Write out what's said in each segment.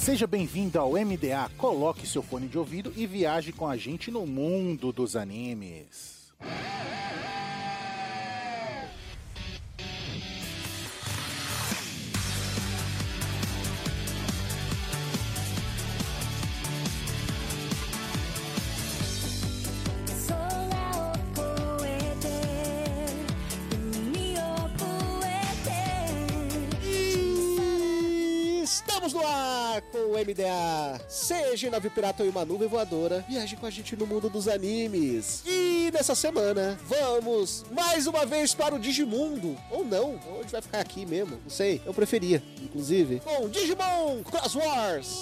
Seja bem-vindo ao MDA. Coloque seu fone de ouvido e viaje com a gente no mundo dos animes. Estamos no ar com o MDA. Seja nave pirata uma nuvem voadora, viaje com a gente no mundo dos animes. E nessa semana, vamos mais uma vez para o Digimundo. Ou não, ou a gente vai ficar aqui mesmo, não sei. Eu preferia, inclusive, com Digimon Cross Wars.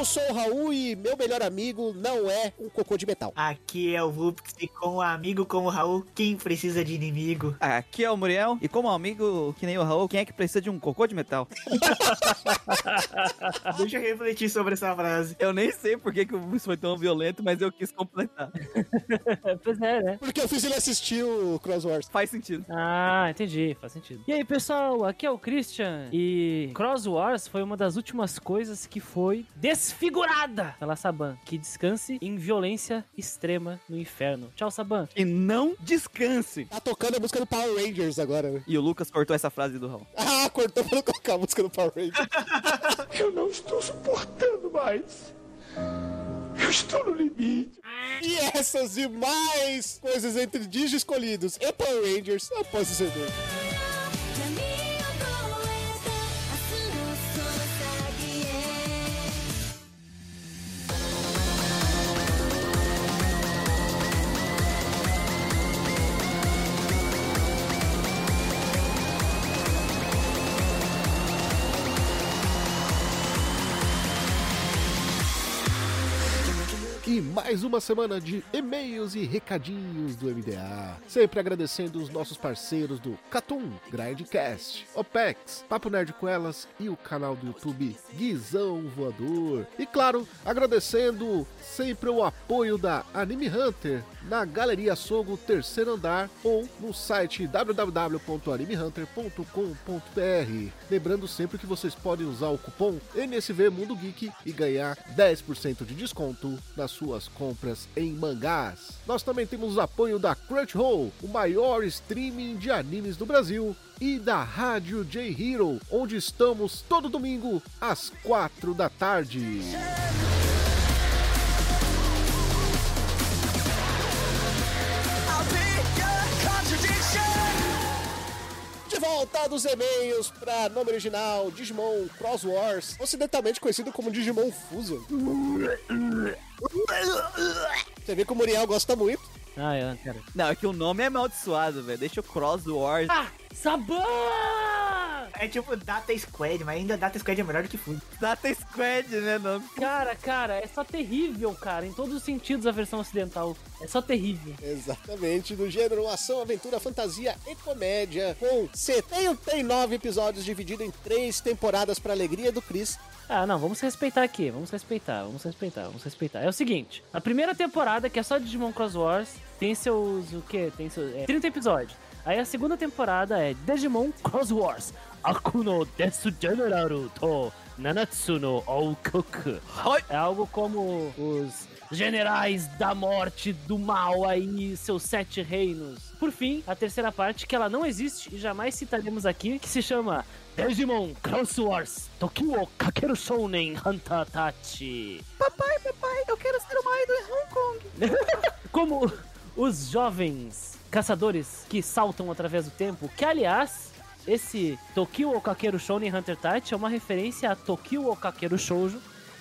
Eu sou o Raul e meu melhor amigo não é um cocô de metal. Aqui é o Vupx e com um amigo como o Raul, quem precisa de inimigo? Aqui é o Muriel, e como amigo que nem o Raul, quem é que precisa de um cocô de metal? Deixa eu refletir sobre essa frase. Eu nem sei por que, que isso foi tão violento, mas eu quis completar. pois é, né? Porque eu fiz ele assistir o Cross Wars. Faz sentido. Ah, entendi, faz sentido. E aí, pessoal, aqui é o Christian e Cross Wars foi uma das últimas coisas que foi desfigurada pela Saban. Que descanse em violência extrema no inferno. Tchau, Saban. E não descanse. Tá tocando a música do Power Rangers agora, né? E o Lucas cortou essa frase do Raul. Ah, cortou pra não colocar a música do Power Rangers. Eu não estou suportando mais. Eu estou no limite. E essas e mais coisas entre Digi escolhidos e Power Rangers após o CD. Mais uma semana de e-mails e recadinhos do MDA. Sempre agradecendo os nossos parceiros do Catum, Grindcast, OPEX, Papo Nerd com Elas e o canal do YouTube Guizão Voador. E claro, agradecendo sempre o apoio da Anime Hunter na Galeria Sogo Terceiro Andar ou no site www.animehunter.com.br. Lembrando sempre que vocês podem usar o cupom NSV Mundo Geek e ganhar 10% de desconto nas suas compras em mangás. Nós também temos o apoio da Crunchyroll, o maior streaming de animes do Brasil, e da Rádio J Hero, onde estamos todo domingo às 4 da tarde. Volta dos e-mails para nome original Digimon Cross Wars, ocidentalmente conhecido como Digimon Fusion. Você vê que o Muriel gosta muito. Ah, é, cara. Não, é que o nome é amaldiçoado, velho. Deixa o Cross Wars. Ah, Saban! É tipo Data Squad, mas ainda Data Squad é melhor do que Full. Data Squad, né? Não. Cara, cara, é só terrível, cara. Em todos os sentidos a versão ocidental. É só terrível. Exatamente, do gênero ação, aventura, fantasia e comédia, com 79 episódios divididos em três temporadas para alegria do Chris. Ah, não, vamos respeitar aqui, vamos respeitar, vamos respeitar, vamos respeitar. É o seguinte, a primeira temporada, que é só Digimon Cross Wars, tem seus, o quê? Tem seus, é, 30 episódios. Aí a segunda temporada é Digimon Cross Wars, Akuno Desu Generaru to Nanatsu no Oukoku. É algo como os generais da morte, do mal aí, seus sete reinos. Por fim, a terceira parte, que ela não existe e jamais citaremos aqui, que se chama Digimon Cross Wars Tokyo Kakeru Shounen Hanta Tachi. Papai, papai, eu quero ser o mais do Hong Kong. Como os jovens caçadores que saltam através do tempo, que aliás, esse Tokyo Okakeru Shounen Hunter Tachi é uma referência a Tokyo Okakeru Shoujo,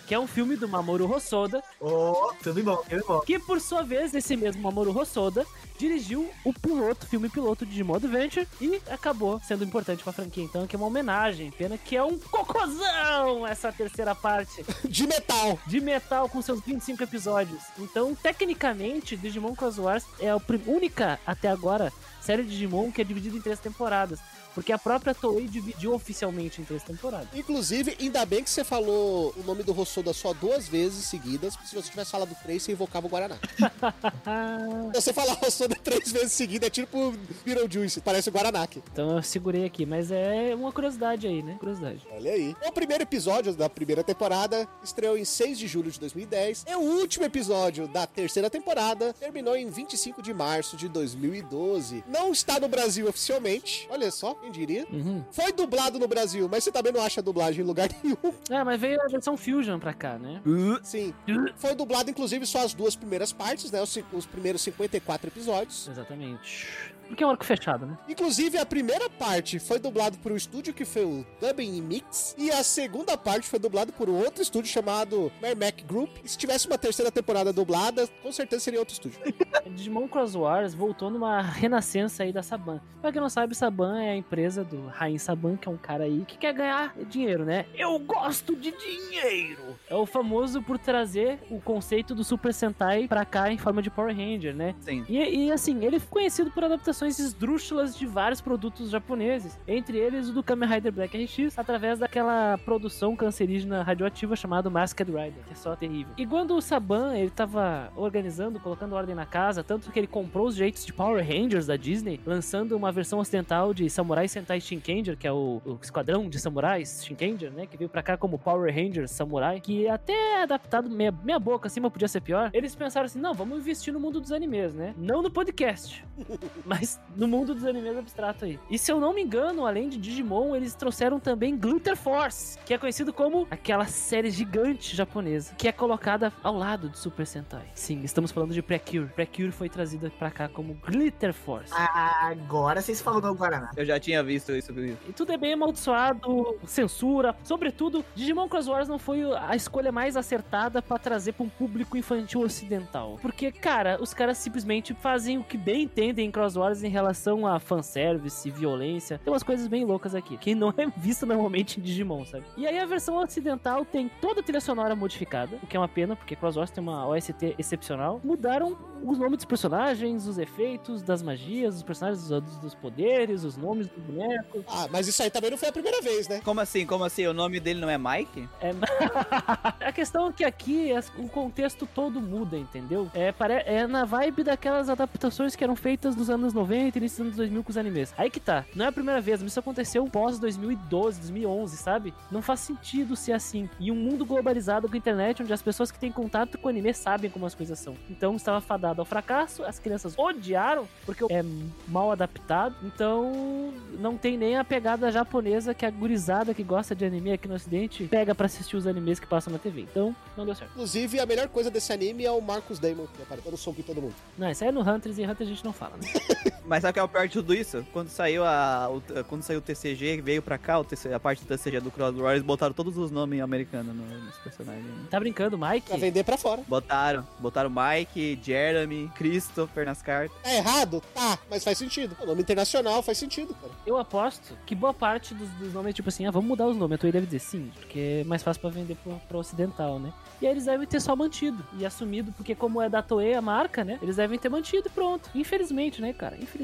que é um filme do Mamoru Hosoda, Oh, filme bom, filme bom. que por sua vez, esse mesmo Mamoru Hosoda dirigiu o piloto, filme piloto de Digimon Adventure e acabou sendo importante pra franquia, então que é uma homenagem, pena que é um cocôzão essa terceira parte De metal. de metal com seus 25 episódios. Então, tecnicamente, Digimon Cross Wars é a única até agora série de Digimon que é dividida em três temporadas. Porque a própria Toei dividiu oficialmente em três temporadas. Inclusive, ainda bem que você falou o nome do Rossoda só duas vezes seguidas, porque se você tivesse falado três, você invocava o Guaraná. Se você falar Rossoda três vezes seguidas, é tipo Beetlejuice, parece o Guaraná aqui. Então eu segurei aqui, mas é uma curiosidade aí, né? Curiosidade. Olha aí. O primeiro episódio da primeira temporada estreou em 6 de julho de 2010. E o último episódio da terceira temporada terminou em 25 de março de 2012. Não está no Brasil oficialmente. Olha só, quem diria. Uhum. Foi dublado no Brasil, mas você também não acha dublagem em lugar nenhum. É, mas veio a versão Fusion pra cá, né? Sim. Foi dublado, inclusive, só as duas primeiras partes, né? Os, os primeiros 54 episódios. Exatamente. Porque é um arco fechado, né? Inclusive, a primeira parte foi dublado por um estúdio que foi o Dubbing Mix. E a segunda parte foi dublado por um outro estúdio chamado Mermac Group. E se tivesse uma terceira temporada dublada, com certeza seria outro estúdio. Digimon Cross Wars voltou numa renascença aí da Saban. Pra quem não sabe, Saban é a empresa do Rain Saban, que é um cara aí que quer ganhar dinheiro, né? Eu gosto de dinheiro! É o famoso por trazer o conceito do Super Sentai pra cá em forma de Power Ranger, né? Sim. E, e, assim, ele é conhecido por adaptações esdrúxulas de vários produtos japoneses, entre eles o do Kamen Rider Black RX, através daquela produção cancerígena radioativa chamada Masked Rider, que é só terrível. E quando o Saban, ele tava organizando, colocando ordem na casa, tanto que ele comprou os jeitos de Power Rangers da Disney, lançando uma versão ocidental de Samurai Sentai Shinkenger, que é o, o esquadrão de samurais Shinkenger, né, que veio pra cá como Power Rangers Samurai, que até é adaptado meia, meia boca assim, mas podia ser pior. Eles pensaram assim, não, vamos investir no mundo dos animes, né? Não no podcast, mas no mundo dos animes abstrato aí. E se eu não me engano, além de Digimon, eles trouxeram também Glitter Force, que é conhecido como aquela série gigante japonesa, que é colocada ao lado de Super Sentai. Sim, estamos falando de Precure. Precure foi trazida pra cá como Glitter Force. Agora vocês falam no Guaraná. Eu já tinha visto isso. E tudo é bem amaldiçoado, censura. Sobretudo, Digimon Cross Wars não foi a escolha mais acertada pra trazer pra um público infantil ocidental. Porque, cara, os caras simplesmente fazem o que bem entendem em Cross Wars em relação a fanservice, violência. Tem umas coisas bem loucas aqui, que não é vista normalmente em Digimon, sabe? E aí a versão ocidental tem toda a trilha sonora modificada, o que é uma pena, porque Cross Wars tem uma OST excepcional. Mudaram os nomes dos personagens, os efeitos das magias, os personagens dos, dos poderes, os nomes dos bonecos. Ah, mas isso aí também não foi a primeira vez, né? Como assim? Como assim? O nome dele não é Mike? É... a questão é que aqui o contexto todo muda, entendeu? É, pare... é na vibe daquelas adaptações que eram feitas nos anos 90 e início dos anos 2000 com os animes. Aí que tá. Não é a primeira vez, mas isso aconteceu pós 2012, 2011, sabe? Não faz sentido ser assim. E um mundo globalizado com a internet, onde as pessoas que têm contato com o anime sabem como as coisas são. Então estava fadado ao fracasso, as crianças odiaram, porque é mal adaptado. Então não tem nem a pegada japonesa que a gurizada que gosta de anime aqui no ocidente pega pra assistir os animes que passam na TV. Então, não deu certo. Inclusive, a melhor coisa desse anime é o Marcus Damon, que aparece dando soco em todo mundo. Não, isso aí é no Hunters e Hunters a gente não fala, né? Mas sabe o que é o pior de tudo isso? Quando saiu a. o- quando saiu o TCG, veio pra cá, o TC, a parte do TCG do Cross Wars, botaram todos os nomes americanos no- nos personagens. Tá brincando, Mike? Pra vender pra fora. Botaram. Botaram Mike, Jeremy, Christopher nas cartas. Tá errado? Tá, mas faz sentido. O nome internacional faz sentido, cara. Eu aposto que boa parte dos, dos nomes é tipo assim, ah, vamos mudar os nomes. A Toei deve dizer sim, porque é mais fácil pra vender pro, pro ocidental, né? E aí eles devem ter só mantido e assumido, porque como é da Toei a marca, né? Eles devem ter mantido e pronto. Infelizmente, né, cara? Infelizmente.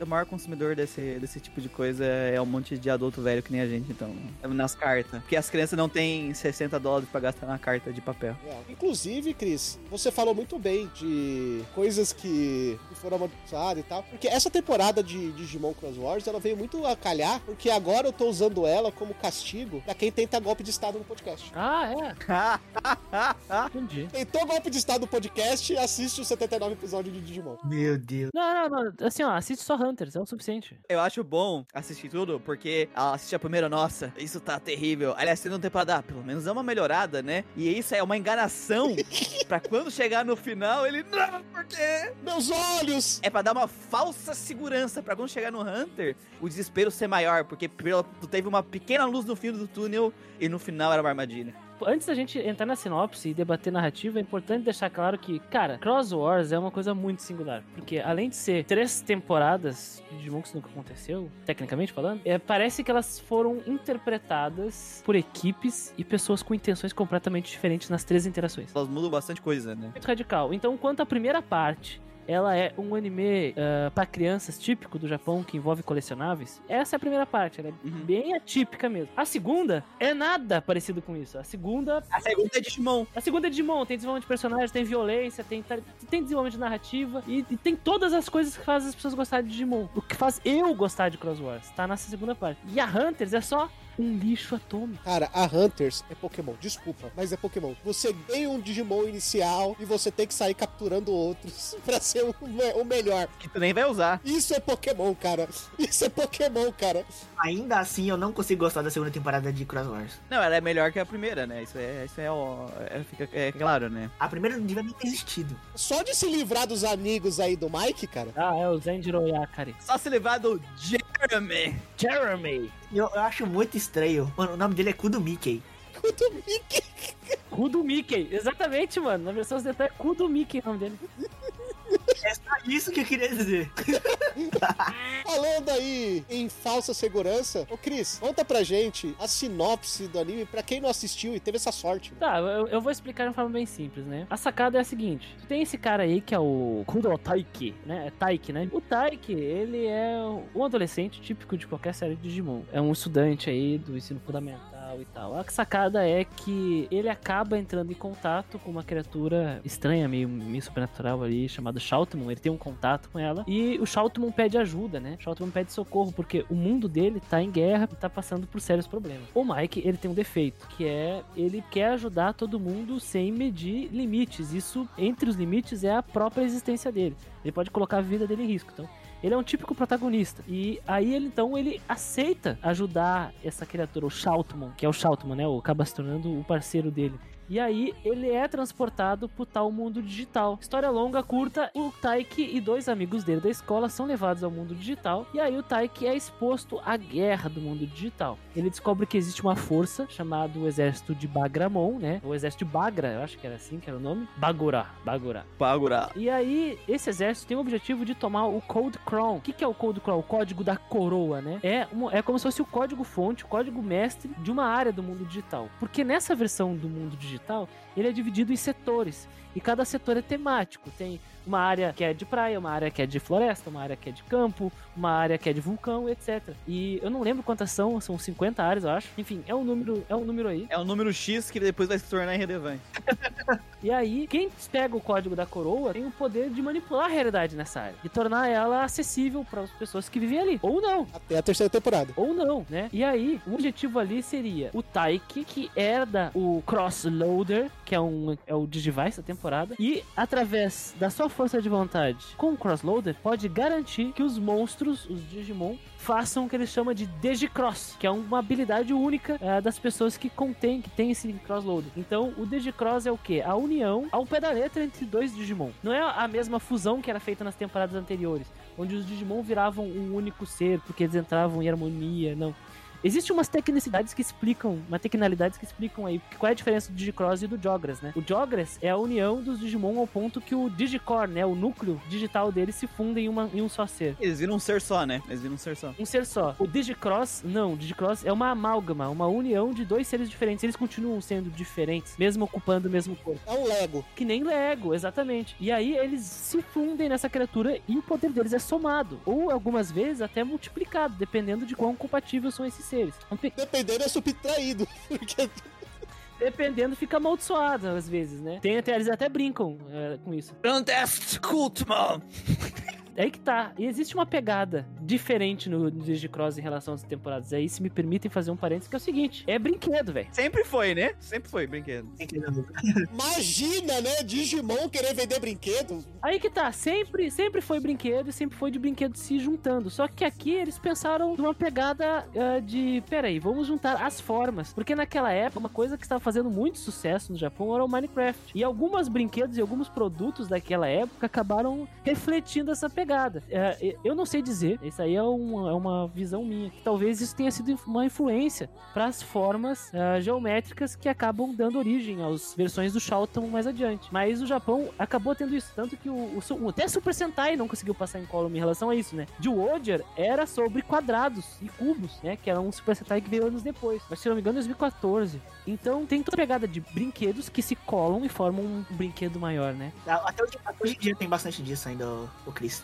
O maior consumidor desse, desse tipo de coisa é um monte de adulto velho que nem a gente, então. é Nas cartas. Porque as crianças não têm 60 dólares pra gastar na carta de papel. É. Inclusive, Cris, você falou muito bem de coisas que, que foram amaldiçoadas e tal. Porque essa temporada de Digimon Cross Wars, ela veio muito a calhar, porque agora eu tô usando ela como castigo pra quem tenta golpe de estado no podcast. Ah, é. Entendi. Tentou golpe de estado no podcast, assiste os 79 episódios de Digimon. Meu Deus. Não, não, não. Assim, ó, assiste só Hunters, é o suficiente. Eu acho bom assistir tudo, porque ela assiste a primeira, nossa, isso tá terrível. Aliás, segunda temporada, ah, pelo menos é uma melhorada, né? E isso é uma enganação pra quando chegar no final, ele, não, por quê? Meus olhos! É pra dar uma falsa segurança pra quando chegar no Hunter, o desespero ser maior, porque tu teve uma pequena luz no fim do túnel e no final era uma armadilha. Antes da gente entrar na sinopse e debater narrativa, é importante deixar claro que, cara, Cross Wars é uma coisa muito singular. Porque além de ser três temporadas de Digimon que isso nunca aconteceu, tecnicamente falando, é, parece que elas foram interpretadas por equipes e pessoas com intenções completamente diferentes nas três interações. Elas mudam bastante coisa, né? Muito radical. Então, enquanto a primeira parte ela é um anime ah, pra crianças típico do Japão que envolve colecionáveis. Essa é a primeira parte, ela é Uhum. bem atípica mesmo. A segunda é nada parecido com isso. A segunda A segunda é Digimon. a segunda é Digimon, tem desenvolvimento de personagem, tem violência, tem, tem desenvolvimento de narrativa e, e tem todas as coisas que fazem as pessoas gostarem de Digimon. O que faz eu gostar de Cross Wars, tá nessa segunda parte. E a Hunters é só um lixo atômico. Cara, a Hunters é Pokémon. Desculpa, mas é Pokémon. Você ganha um Digimon inicial e você tem que sair capturando outros pra ser o, o melhor. Que tu nem vai usar. Isso é Pokémon, cara. Isso é Pokémon, cara. Ainda assim, eu não consigo gostar da segunda temporada de Cross Wars. Não, ela é melhor que a primeira, né? Isso é, isso é, ó, é, fica, é claro, né? A primeira não devia nem ter existido. Só de se livrar dos amigos aí do Mike, cara. Ah, é o Zenjiro Yakari. Só se levar do Jeremy. Jeremy! Eu, eu acho muito estranho. Mano, o nome dele é Ku do Mickey. O do Mickey. Cu do Mickey, exatamente, mano. Na versão ocidental é Cu do Mickey o nome dele. É só isso que eu queria dizer. Falando aí em falsa segurança, ô Cris, conta pra gente a sinopse do anime pra quem não assistiu e teve essa sorte. Tá, eu, eu vou explicar de uma forma bem simples, né? A sacada é a seguinte: tu tem esse cara aí que é o Kudo Taiki, né? É Taiki, né? O Taiki, ele é um adolescente típico de qualquer série de Digimon. É um estudante aí do ensino fundamental e tal. A sacada é que ele acaba entrando em contato com uma criatura estranha, meio, meio supernatural ali, chamada Shoutmon. Ele tem um contato com ela e o Shoutmon pede ajuda, né? O Shoutmon pede socorro porque o mundo dele tá em guerra e tá passando por sérios problemas. O Mike, ele tem um defeito, que é ele quer ajudar todo mundo sem medir limites. Isso, entre os limites, é a própria existência dele. Ele pode colocar a vida dele em risco. Então, ele é um típico protagonista. E aí ele então ele aceita ajudar essa criatura, o Shoutmon, que é o Shoutmon, né? O acaba se tornando o parceiro dele. E aí ele é transportado pro tal mundo digital. História longa, curta, o Taiki e dois amigos dele da escola são levados ao mundo digital. E aí o Taiki é exposto à guerra do mundo digital. Ele descobre que existe uma força chamada o Exército de Bagramon, né? O Exército de Bagra, eu acho que era assim que era o nome. Bagura, Bagura. Pagura. E aí, esse exército tem o objetivo de tomar o Code Crown. O que, que é o Code Crown? O código da coroa, né? É, um- é como se fosse o código fonte, o código mestre de uma área do mundo digital. Porque nessa versão do mundo digital, ele é dividido em setores. E cada setor é temático. Tem uma área que é de praia, uma área que é de floresta, uma área que é de campo, uma área que é de vulcão, etc. E eu não lembro quantas são, são 50 áreas, eu acho. Enfim, é um número, é um número aí. É um número X que depois vai se tornar irrelevante. E aí, quem pega o código da coroa tem o poder de manipular a realidade nessa área e tornar ela acessível para as pessoas que vivem ali. Ou não. Até a terceira temporada. Ou não, né? E aí, o objetivo ali seria o Taiki, que herda o Crossloader, que é, um, é o Digivice da temporada, e através da sua força de vontade com o Crossloader, pode garantir que os monstros, os Digimon, façam o que ele chama de Digicross, que é uma habilidade única eh, das pessoas que contém, que tem esse Crossloader. Então, o Digicross é o que? A união, ao pé da letra, entre dois Digimon. Não é a mesma fusão que era feita nas temporadas anteriores, onde os Digimon viravam um único ser, porque eles entravam em harmonia, não. Existem umas tecnicidades que explicam, uma tecnicalidades que explicam aí qual é a diferença do Digicross e do Jogras, né? O Jogras é a união dos Digimon ao ponto que o Digicore, né, o núcleo digital deles se funda em, uma, em um só ser. Eles viram um ser só, né? Eles viram um ser só. Um ser só. O Digicross, não, o Digicross é uma amálgama, uma união de dois seres diferentes. Eles continuam sendo diferentes, mesmo ocupando o mesmo corpo. É um Lego. Que nem Lego, exatamente. E aí eles se fundem nessa criatura e o poder deles é somado. Ou algumas vezes até multiplicado, dependendo de quão compatíveis são esses seres. Um pe- Dependendo, é subtraído. Porque Dependendo, fica amaldiçoado às vezes, né? Tem até, eles até brincam é, com isso. Grandest Cultman! É aí que tá. E existe uma pegada diferente no Digicross em relação às temporadas. Aí, se me permitem fazer um parênteses, que é o seguinte: é brinquedo, velho. Sempre foi, né? Sempre foi brinquedo. imagina, né? Digimon querer vender brinquedo. Aí que tá, sempre, sempre foi brinquedo e sempre foi de brinquedo se juntando. Só que aqui eles pensaram numa pegada ah, de, peraí, vamos juntar as formas. Porque naquela época, uma coisa que estava fazendo muito sucesso no Japão era o Minecraft. E alguns brinquedos e alguns produtos daquela época acabaram refletindo essa pegada. Pegada. É, eu não sei dizer, isso aí é uma, é uma visão minha, que talvez isso tenha sido uma influência para as formas uh, geométricas que acabam dando origem às versões do Charlton mais adiante. Mas o Japão acabou tendo isso, tanto que o, o até Super Sentai não conseguiu passar em column em relação a isso, né? De Wojer era sobre quadrados e cubos, né? Que era um Super Sentai que veio anos depois. Mas se não me engano, 2014. Então tem toda a pegada de brinquedos que se colam e formam um brinquedo maior, né? Até hoje, até hoje em dia tem bastante disso ainda, o, o Chris.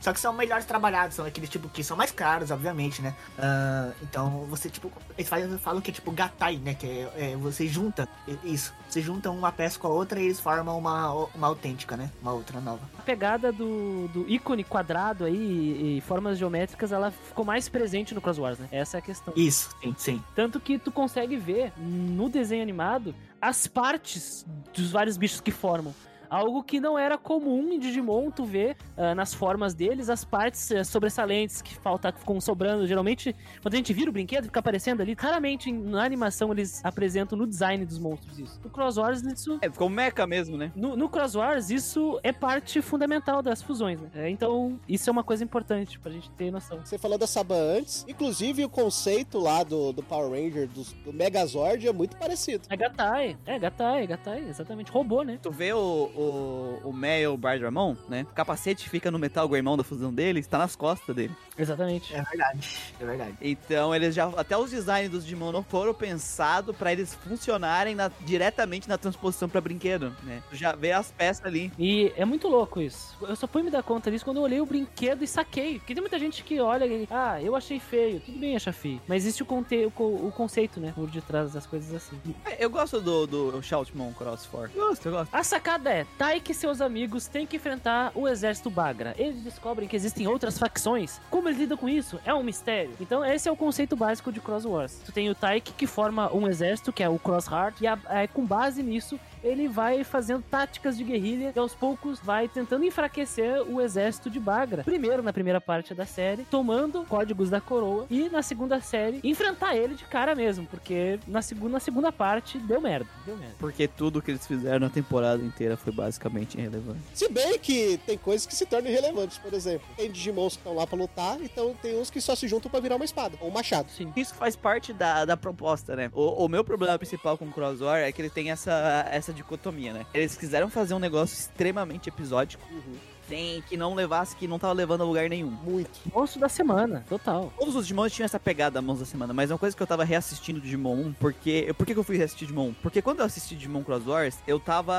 Só que são melhores trabalhados, são aqueles tipo que são mais caros, obviamente, né? Uh, então você, tipo, eles falam que é tipo gatai, né? Que é, é, você junta isso. Você junta uma peça com a outra e eles formam uma, uma autêntica, né? Uma outra nova. A pegada do, do ícone quadrado aí e, e formas geométricas, ela ficou mais presente no Cross Wars, né? Essa é a questão. Isso, sim, sim. Tanto que tu consegue ver no desenho animado as partes dos vários bichos que formam. Algo que não era comum em Digimon, tu vê uh, nas formas deles as partes uh, sobressalentes que falta, que ficam sobrando. Geralmente, quando a gente vira o brinquedo, fica aparecendo ali. Raramente na animação eles apresentam no design dos monstros isso. No Cross Wars, isso. É, ficou meca mesmo, né? No, no Cross Wars, isso é parte fundamental das fusões, né? É, então, isso é uma coisa importante pra gente ter noção. Você falou da Saba antes, inclusive o conceito lá do, do Power Ranger, do, do Megazord, é muito parecido. É Gatai, é Gatai, Gatai, exatamente. Robô, né? Tu vê o, o, o Mel Bardramon, né? O capacete fica no Metal Greymon da fusão dele, está nas costas dele. Exatamente. É verdade, é verdade. Então eles já. Até os designs dos Digimon não foram pensados para eles funcionarem na, diretamente na transposição para brinquedo, né? Tu já vê as peças ali. E é muito louco isso. Eu só fui me dar conta disso quando eu olhei o brinquedo e saquei. Porque tem muita gente que olha e. Ah, eu achei feio. Tudo bem achar feio. Mas existe o, conte o, o conceito, né? Por detrás das coisas assim. É, eu gosto do, do Shoutmon Cross 4. Gosto, eu gosto. A sacada é: Taiki que seus amigos têm que enfrentar o exército Bagra. Eles descobrem que existem outras facções. Como eles lidam com isso? É um mistério. Então, esse é o conceito básico de Cross Wars. Tu tem o Taiki que forma um exército, que é o Cross Heart, e a, é, com base nisso, ele vai fazendo táticas de guerrilha e aos poucos vai tentando enfraquecer o exército de Bagra. Primeiro, na primeira parte da série, tomando códigos da coroa e na segunda série, enfrentar ele de cara mesmo, porque na segunda, na segunda parte deu merda, deu merda. Porque tudo que eles fizeram na temporada inteira foi basicamente irrelevante. Se bem que tem coisas que se tornam irrelevantes, por exemplo. Tem Digimons que estão lá pra lutar, então tem uns que só se juntam pra virar uma espada, ou um machado. Sim. Isso faz parte da, da proposta, né? O, o meu problema principal com o Cross War é que ele tem essa, essa dicotomia, né? Eles quiseram fazer um negócio extremamente episódico. Uhum. Tem que não levasse, que não tava levando a lugar nenhum. Muito. Monstro da semana, total. Todos os Digimons tinham essa pegada Mãos da Semana, mas é uma coisa que eu tava reassistindo Digimon 1, porque... Por que, que eu fui reassistir Digimon 1? Porque quando eu assisti Digimon Cross Wars, eu tava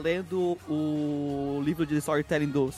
lendo o livro de storytelling do,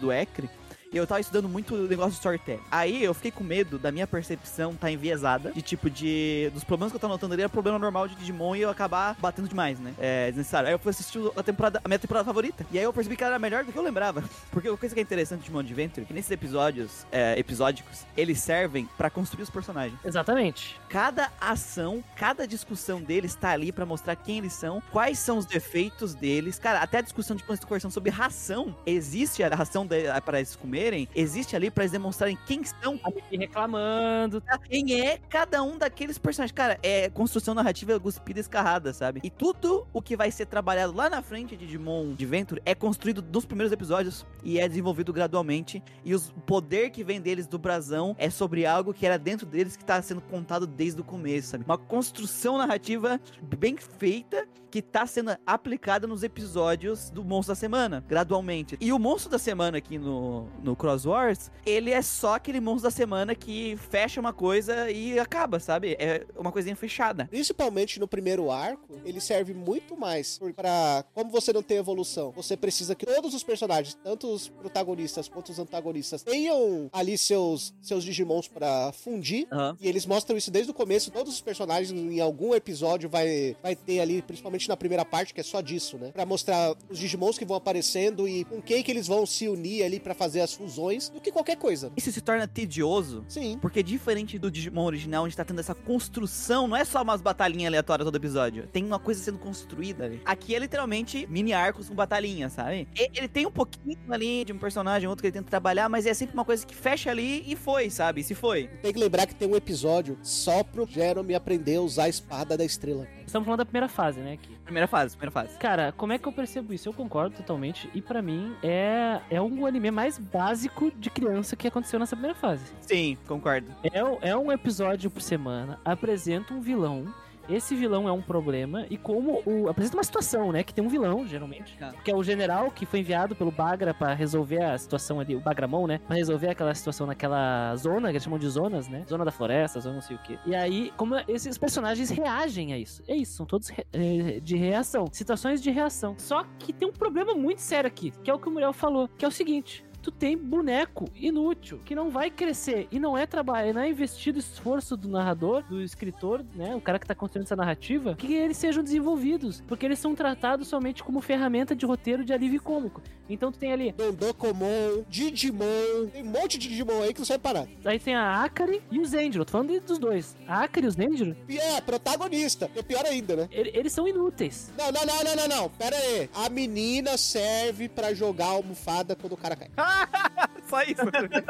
do Ekri, e eu tava estudando muito o negócio de storytelling. Aí eu fiquei com medo da minha percepção tá enviesada, de tipo, de. dos problemas que eu tava notando ali era problema normal de Digimon e eu acabar batendo demais, né? É desnecessário. Aí eu fui assistir a temporada, a minha temporada favorita. E aí eu percebi que ela era melhor do que eu lembrava. Porque a coisa que é interessante de Digimon Adventure, é que nesses episódios é, episódicos, eles servem pra construir os personagens. Exatamente. Cada ação, cada discussão deles tá ali pra mostrar quem eles são, quais são os defeitos deles. Cara, até a discussão de conversão sobre ração. Existe a ração para eles comerem, existe ali pra eles demonstrarem quem são, E reclamando. tá? quem é cada um daqueles personagens. Cara, é construção narrativa cuspida e escarrada, sabe? E tudo o que vai ser trabalhado lá na frente de Digimon Adventure é construído nos primeiros episódios e é desenvolvido gradualmente. E o poder que vem deles do brasão é sobre algo que era dentro deles que tá sendo contado desde o começo, sabe? Uma construção narrativa bem feita que tá sendo aplicada nos episódios do Monstro da Semana, gradualmente. E o Monstro da Semana aqui no, no Cross Wars, ele é só aquele Monstro da Semana que fecha uma coisa e acaba, sabe? É uma coisinha fechada. Principalmente no primeiro arco, ele serve muito mais para como você não tem evolução, você precisa que todos os personagens, tanto os protagonistas quanto os antagonistas, tenham ali seus seus Digimons pra fundir. Aham. E eles mostram isso desde o começo. Todos os personagens em algum episódio vai vai ter ali, principalmente na primeira parte, que é só disso, né? Pra mostrar os Digimons que vão aparecendo e com quem que eles vão se unir ali pra fazer as fusões, do que qualquer coisa. Isso se torna tedioso Sim. Porque diferente do Digimon original, onde tá tendo essa construção, não é só umas batalhinhas aleatórias todo episódio. Tem uma coisa sendo construída ali. Aqui é literalmente mini arcos com batalhinha, sabe? Ele tem um pouquinho ali de um personagem, outro que ele tenta trabalhar, mas é sempre uma coisa que fecha ali e foi, sabe? Se foi. Tem que lembrar que tem um episódio só pro Jeremy aprender a usar a espada da estrela. Estamos falando da primeira fase, né? Aqui. Primeira fase, primeira fase. Cara, como é que eu percebo isso? Eu concordo totalmente. E pra mim, é, é um anime mais básico de criança que aconteceu nessa primeira fase. Sim, concordo. É, é um episódio por semana, apresenta um vilão. Esse vilão é um problema, e como o. Apresenta uma situação, né? Que tem um vilão, geralmente. Tá. Que é o general que foi enviado pelo Bagra pra resolver a situação ali, o Bagramon, né? Pra resolver aquela situação naquela zona, que eles chamam de zonas, né? Zona da floresta, zona não sei o quê. E aí, como esses personagens reagem a isso? É isso, são todos re- eh, de reação. Situações de reação. Só que tem um problema muito sério aqui, que é o que o Muriel falou, que é o seguinte tu tem boneco inútil, que não vai crescer e não é trabalho, não é investido esforço do narrador, do escritor, né, o cara que tá construindo essa narrativa, que eles sejam desenvolvidos, porque eles são tratados somente como ferramenta de roteiro de alívio cômico. Então tu tem ali, Dondokomon, Digimon, tem um monte de Digimon aí que não sai parar. aí tem a Akari e o Zendro, tô falando dos dois. A Akari e o Zendro, E é, protagonista. É pior ainda, né? ele- eles são inúteis. Não, não, não, não, não, não. Pera aí. A menina serve pra jogar a almofada quando o cara cai. Só isso.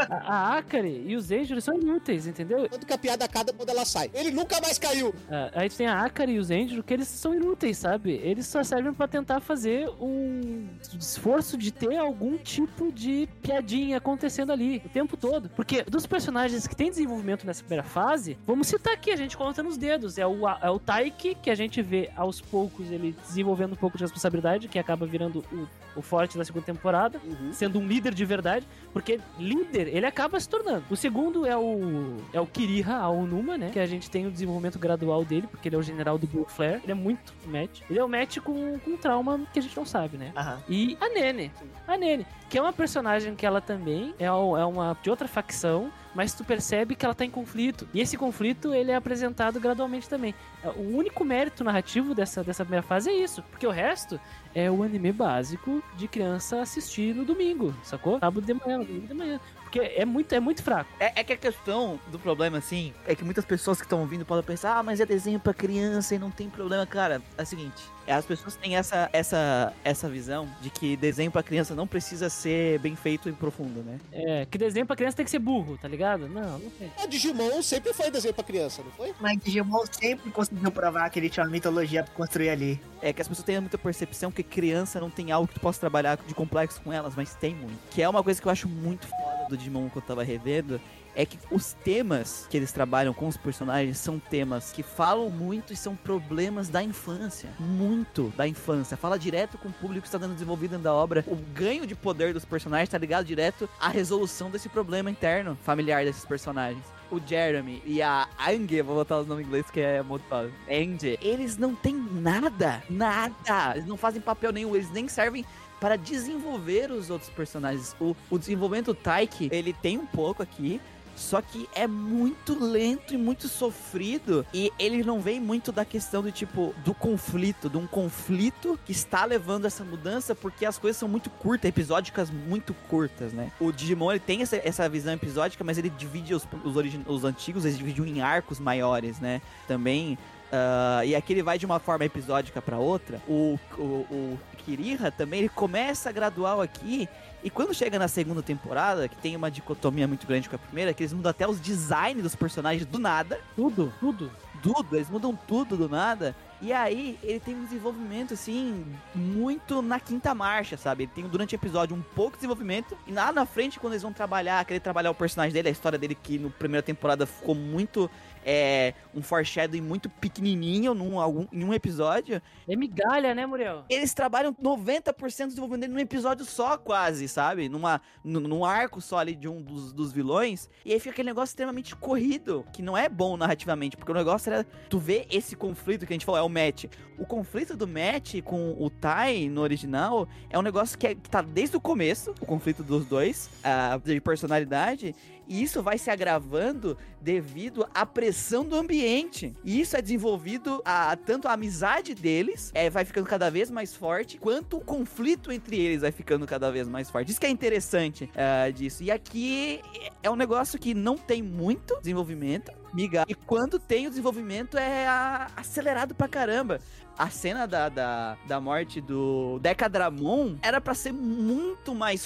A, a Akari e o Zendro são inúteis, entendeu? Tanto que a piada acaba quando ela sai. Ele nunca mais caiu. Ah, aí tem a Akari e o Zendro, que eles são inúteis, sabe? Eles só servem pra tentar fazer um esforço de ter algum tipo de piadinha acontecendo ali o tempo todo. Porque dos personagens que tem desenvolvimento nessa primeira fase, vamos citar aqui, a gente conta nos dedos. É o, é o Taiki, que a gente vê aos poucos ele desenvolvendo um pouco de responsabilidade, que acaba virando o, o forte da segunda temporada sendo um líder de verdade, porque líder ele acaba se tornando. O segundo é o é o Kiriha Aonuma, né? Que a gente tem o desenvolvimento gradual dele, porque ele é o general do Blue Flare. Ele é muito match. Ele é o match com, com trauma que a gente não sabe, né? Aham. E a Nene. A Nene, que é uma personagem que ela também é, é uma de outra facção, mas tu percebe que ela tá em conflito. E esse conflito, ele é apresentado gradualmente também. É, O único mérito narrativo dessa, dessa primeira fase é isso, porque o resto é o anime básico de criança assistir no domingo, sacou? Sábado de manhã, domingo de manhã. Porque é muito, é muito fraco. É, é que a questão do problema, assim, é que muitas pessoas que estão ouvindo podem pensar, ah, mas é desenho pra criança e não tem problema. Cara, é o seguinte, é, as pessoas têm essa, essa, essa visão de que desenho pra criança não precisa ser bem feito e profundo, né? É, que desenho pra criança tem que ser burro, tá ligado? Não, não tem. A Digimon sempre foi desenho pra criança, não foi? Mas Digimon sempre conseguiu provar que ele tinha uma mitologia pra construir ali. É que as pessoas têm muita percepção que criança não tem algo que tu possa trabalhar de complexo com elas, mas tem muito. Que é uma coisa que eu acho muito foda do Digimon que eu tava revendo. É que os temas que eles trabalham com os personagens são temas que falam muito e são problemas da infância. Muito da infância. Fala direto com o público que está dando desenvolvido dentro da obra. O ganho de poder dos personagens tá ligado direto à resolução desse problema interno familiar desses personagens o Jeremy e a Angie, vou botar os nomes em inglês que é muito fácil. Angie, eles não têm nada, nada. Eles não fazem papel nenhum, eles nem servem para desenvolver os outros personagens. O, o desenvolvimento Taiki, ele tem um pouco aqui, só que é muito lento e muito sofrido. E ele não vem muito da questão do tipo, do conflito, de um conflito que está levando essa mudança, porque as coisas são muito curtas, episódicas muito curtas, né? O Digimon ele tem essa, essa visão episódica, mas ele divide os, os, os antigos, eles dividiam em arcos maiores, né? Também. Ah, e aqui ele vai de uma forma episódica para outra. O, o, o Kiriha também ele começa gradual aqui e quando chega na segunda temporada, que tem uma dicotomia muito grande com a primeira, que eles mudam até os designs dos personagens do nada, Tudo, tudo. tudo, eles mudam tudo do nada. E aí, ele tem um desenvolvimento, assim, muito na quinta marcha, sabe? Ele tem durante o episódio um pouco de desenvolvimento. E lá na frente, quando eles vão trabalhar, querer trabalhar o personagem dele, a história dele, que no primeira temporada ficou muito. É, um foreshadowing muito pequenininho num, algum, em um episódio. É migalha, né, Muriel? Eles trabalham 90% do desenvolvimento dele num episódio só, quase, sabe? Numa, num, arco só ali de um dos, dos vilões. E aí fica aquele negócio extremamente corrido, que não é bom narrativamente, porque o negócio era. Tu vê esse conflito que a gente falou, é o Matt. O conflito do Matt com o Tai no original é um negócio que, é, que tá desde o começo, o conflito dos dois, a, de personalidade. E isso vai se agravando devido à pressão do ambiente. E isso é desenvolvido a tanto a amizade deles é, vai ficando cada vez mais forte, quanto o conflito entre eles vai ficando cada vez mais forte. Isso que é interessante ah, disso. E aqui é um negócio que não tem muito desenvolvimento. Miga. E quando tem o desenvolvimento é a- acelerado pra caramba. A cena da, da, da morte do Decadramon era pra ser muito mais.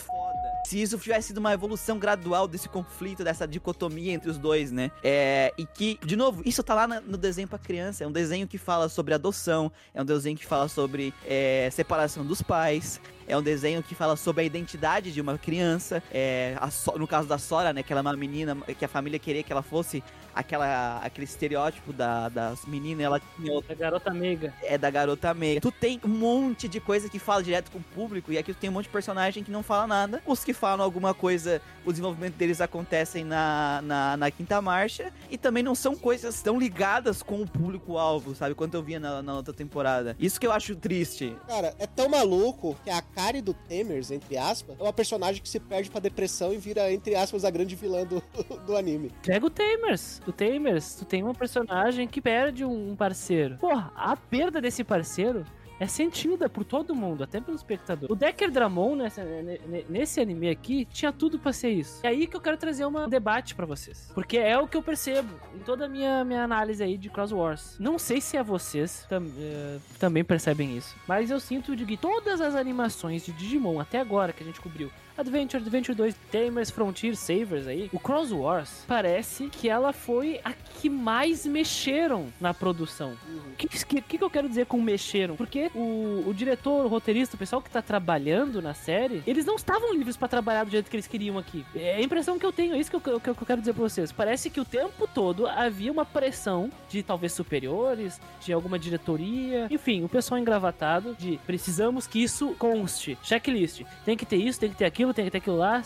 Se isso tivesse sido uma evolução gradual desse conflito, dessa dicotomia entre os dois, né? É, e que, de novo, isso tá lá no desenho pra criança. É um desenho que fala sobre adoção, é um desenho que fala sobre é, separação dos pais. É um desenho que fala sobre a identidade de uma criança. É, a no caso da Sora, né? Que ela é uma menina que a família queria que ela fosse aquela, aquele estereótipo da, das meninas. Ela tinha A garota meiga. é da garota meia. Tu tem um monte de coisa que fala direto com o público, e aqui tu tem um monte de personagem que não fala nada. Os que falam alguma coisa, o desenvolvimento deles acontecem na, na, na quinta marcha, e também não são coisas tão ligadas com o público-alvo, sabe? Quanto eu via na, na outra temporada. Isso que eu acho triste. Cara, é tão maluco que a Kari do Temers, entre aspas, é uma personagem que se perde pra depressão e vira, entre aspas, a grande vilã do, do anime. Pega o Tamers. O Tamers, tu tem uma personagem que perde um parceiro. Porra, a perda desse parceiro é sentida por todo mundo, até pelo espectador. O Decker Dramon, nessa- ne- ne- nesse anime aqui, tinha tudo pra ser isso. É aí que eu quero trazer um debate pra vocês. Porque é o que eu percebo em toda a minha, minha análise aí de Cross Wars. Não sei se é vocês tam- eh, também percebem isso, mas eu sinto de que todas as animações de Digimon até agora que a gente cobriu, Adventure, Adventure 2, Tamers, Frontier, Savers aí, o Cross Wars, parece que ela foi a que mais mexeram na produção. O que, que, que eu quero dizer com mexeram? Porque o, o diretor, o roteirista, o pessoal que tá trabalhando na série, eles não estavam livres pra trabalhar do jeito que eles queriam aqui. É a impressão que eu tenho, é isso que eu, que eu- que eu quero dizer pra vocês. Parece que o tempo todo havia uma pressão de talvez superiores, de alguma diretoria, enfim, o pessoal engravatado de precisamos que isso conste. Checklist. Tem que ter isso, tem que ter aquilo, tem que ter aquilo lá.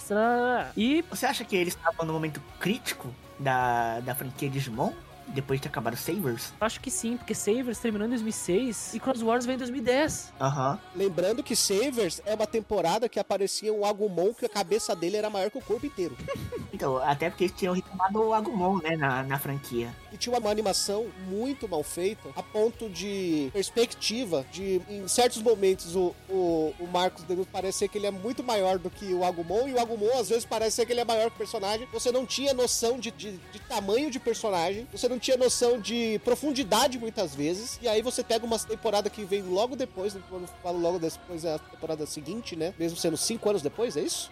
E Você acha que eles estavam no momento crítico da, da franquia Digimon? Depois de ter acabado Savers? acho que sim, porque Savers terminou em 2006 e Cross Wars veio em 2010. Aham. Lembrando que Savers é uma temporada que aparecia um Agumon que a cabeça dele era maior que o corpo inteiro. Então, até porque eles tinham retomado o Agumon, né, na, na franquia. E tinha uma animação muito mal feita, a ponto de perspectiva, de em certos momentos o, o, o Marcos Deus parecer que ele é muito maior do que o Agumon, e o Agumon às vezes parece ser que ele é maior que o personagem. Você não tinha noção de, de, de tamanho de personagem, você não tinha noção de profundidade muitas vezes, e aí você pega uma temporada que veio logo depois, né, quando eu falo logo depois é a temporada seguinte, né? Mesmo sendo cinco anos depois, é isso?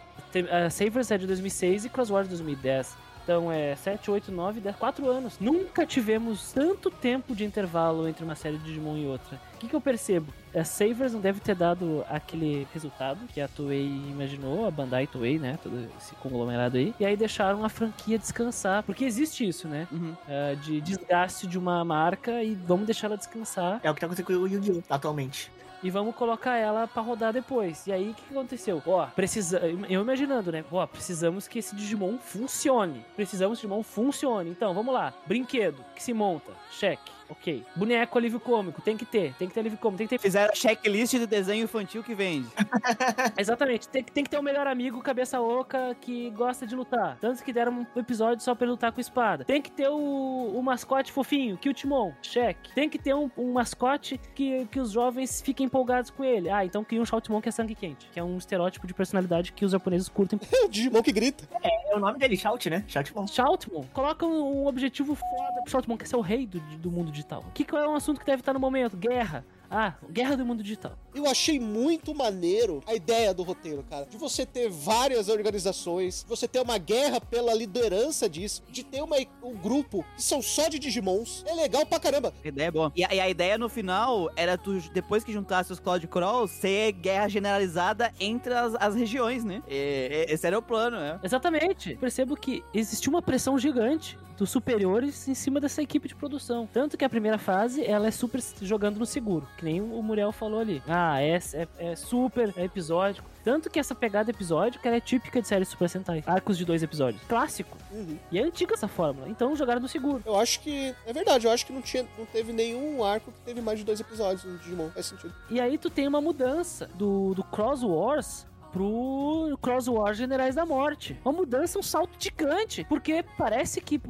A Savers é de 2006 e Cross Wars de 2010. Então é 7, 8, 9, 10, 4 anos. Nunca tivemos tanto tempo de intervalo entre uma série de Digimon e outra. O que, que eu percebo? A Savers não deve ter dado aquele resultado que a Toei imaginou, a Bandai Toei, né? Todo esse conglomerado aí. E aí deixaram a franquia descansar. Porque existe isso, né? Uhum. Ah, de desgaste de uma marca e vamos deixar ela descansar. É o que tá acontecendo com o Yu-Gi-Oh! atualmente. E vamos colocar ela pra rodar depois. E aí, o que, que aconteceu? Ó, precisa. Eu imaginando, né? Ó, precisamos que esse Digimon funcione. Precisamos que o Digimon funcione. Então, vamos lá. Brinquedo que se monta. Cheque. Ok. Boneco alívio cômico. Tem que ter. Tem que ter alívio cômico. Tem que ter. Fizeram a checklist de desenho infantil que vende. Exatamente. Tem, que- tem que ter um melhor amigo, cabeça oca, que gosta de lutar. Tanto que deram um episódio só pra ele lutar com espada. Tem que ter o, o mascote fofinho, Kiltimon. Cheque. Tem que ter um, um mascote que, que os jovens fiquem empolgados com ele. Ah, então cria um Shoutmon que é sangue quente. Que é um estereótipo de personalidade que os japoneses curtem. É o Digimon que grita. É o nome dele, Shout, né? Shoutmon. Shoutmon. Coloca um, um objetivo foda pro Shoutmon, que é ser o rei do, do mundo digital. O que, que é um assunto que deve estar no momento? Guerra. Ah, guerra do mundo digital. Eu achei muito maneiro a ideia do roteiro, cara. De você ter várias organizações, você ter uma guerra pela liderança disso, de ter uma, um grupo que são só de Digimons. É legal pra caramba. A ideia é boa. E a, e a ideia no final era tu, depois que juntasse os Cloud Crawls, ser guerra generalizada entre as, as regiões, né? E- e- esse era o plano, né? Exatamente. Percebo que existiu uma pressão gigante dos superiores em cima dessa equipe de produção. Tanto que a primeira fase, ela é super jogando no seguro. Que nem o Muriel falou ali. Ah, é, é, é super, é episódico. Tanto que essa pegada episódica ela é típica de série Super Sentai. Arcos de dois episódios. Clássico. Uhum. E é antiga essa fórmula. Então jogaram no seguro. Eu acho que. É verdade, eu acho que não, tinha, não teve nenhum arco que teve mais de dois episódios no Digimon. Faz sentido. E aí tu tem uma mudança do, do Cross Wars pro Cross Wars Generais da Morte. Uma mudança, um salto gigante. Porque parece que.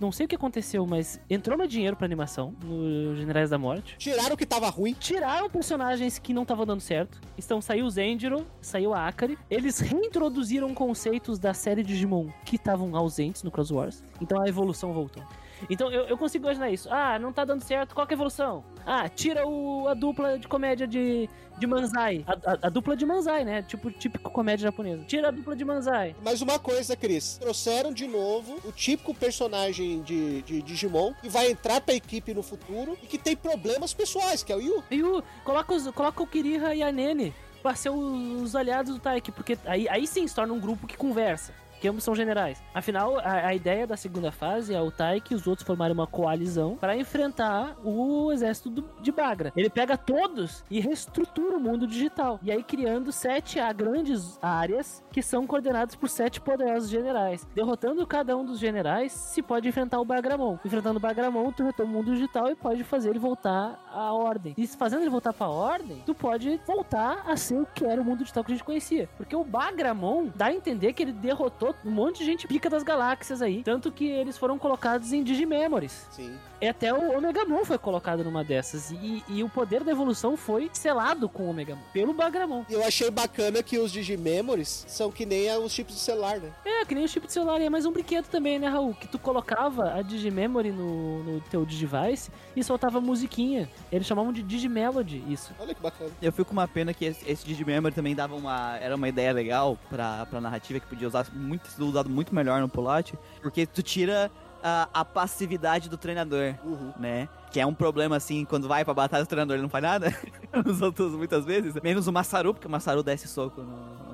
Não sei o que aconteceu, mas entrou mais dinheiro pra animação no Generais da Morte. Tiraram o que tava ruim. Tiraram personagens que não estavam dando certo. Então saiu o Zendiro, saiu a Akari. Eles reintroduziram conceitos da série Digimon que estavam ausentes no Cross Wars. Então a evolução voltou. Então eu, eu consigo imaginar isso. Ah, não tá dando certo, qual é a evolução? Ah, tira o, a dupla de comédia de, de Manzai. A, a- a dupla de Manzai, né? Tipo, típico comédia japonesa. Tira a dupla de Manzai. Mas uma coisa, Cris, trouxeram de novo o típico personagem de, de Digimon que vai entrar pra equipe no futuro e que tem problemas pessoais, que é o Yu. O, coloca, os, coloca o Kiriha e a Nene pra ser os, os aliados do Taiki, porque aí, aí sim se torna um grupo que conversa. Que ambos são generais. Afinal, a, a ideia da segunda fase é o Taiki e os outros formarem uma coalizão para enfrentar o exército do- de Bagra. Ele pega todos e reestrutura o mundo digital. E aí criando sete a grandes áreas que são coordenadas por sete poderosos generais. Derrotando cada um dos generais, se pode enfrentar o Bagramon. Enfrentando o Bagramon, tu retoma o mundo digital e pode fazer ele voltar à ordem. E fazendo ele voltar pra ordem, tu pode voltar a ser o que era o mundo digital que a gente conhecia. Porque o Bagramon dá a entender que ele derrotou um monte de gente pica das galáxias aí. Tanto que eles foram colocados em Digimemories. Sim. E até o Omegamon foi colocado numa dessas. E, e o poder da evolução foi selado com o Omegamon. Pelo Bagramon. E eu achei bacana que os Digimemories são que nem os chips de celular, né? É, que nem o chip de celular, é mais um brinquedo também, né, Raul? Que tu colocava a Digimemory no, no teu Digivice e soltava musiquinha. Eles chamavam de Digimelody, isso. Olha que bacana. Eu fico com uma pena que esse, esse Digimemory também dava uma. Era uma ideia legal pra, pra narrativa que podia usar muito, ser usado muito melhor no Polote, porque tu tira a, a passividade do treinador, Uhum. né? Que é um problema assim, quando vai pra batalha, o treinador ele não faz nada. Os outros muitas vezes. Menos o Massaru, porque o Massaru desce soco no-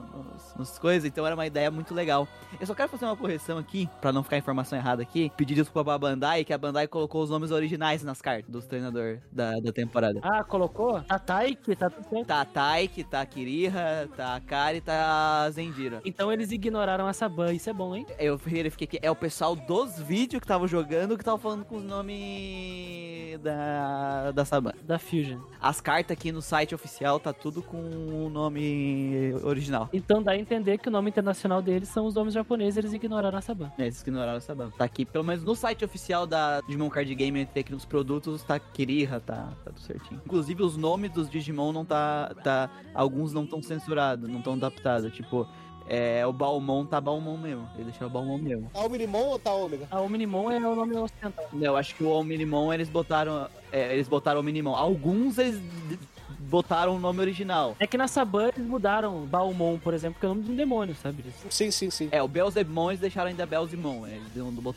nos, nos coisas, então era uma ideia muito legal. Eu só quero fazer uma correção aqui, pra não ficar a informação errada aqui. Pedir desculpa pra Bandai, que a Bandai colocou os nomes originais nas cartas dos treinadores da, da temporada. Ah, colocou? Tá Taiki, tá tudo certo. Tá Taiki, tá Kiriha, tá Kari, tá Zendira. Então eles ignoraram essa ban, isso é bom, hein? Eu verifiquei que é o pessoal dos vídeos que tava jogando que tava falando com os nomes da, da Saban. Da Fusion. As cartas aqui no site oficial tá tudo com o nome original. Então a entender que o nome internacional deles são os nomes japoneses, eles ignoraram essa ban. É, que ignoraram a Saban. Tá aqui, pelo menos no site oficial da Digimon Card Game, entre aqui nos produtos, tá Kiriha, tá, tá tudo certinho. Inclusive os nomes dos Digimon não tá. tá alguns não estão censurados, não estão adaptados. Tipo, é, o Balmon tá Balmon mesmo. Ele deixou o Balmon mesmo. Tá o Minimon ou tá o Ômega? A Omnimon é o nome ocidental. Eu acho que o Omnimon eles botaram. é, eles botaram o Minimon. Alguns eles botaram o nome original. É que na Saban eles mudaram Balmon, por exemplo, que é o nome de um demônio, sabe? Eles- Sim, sim, sim. É, o Belzebumon eles deixaram ainda Belzebumon. é, Eles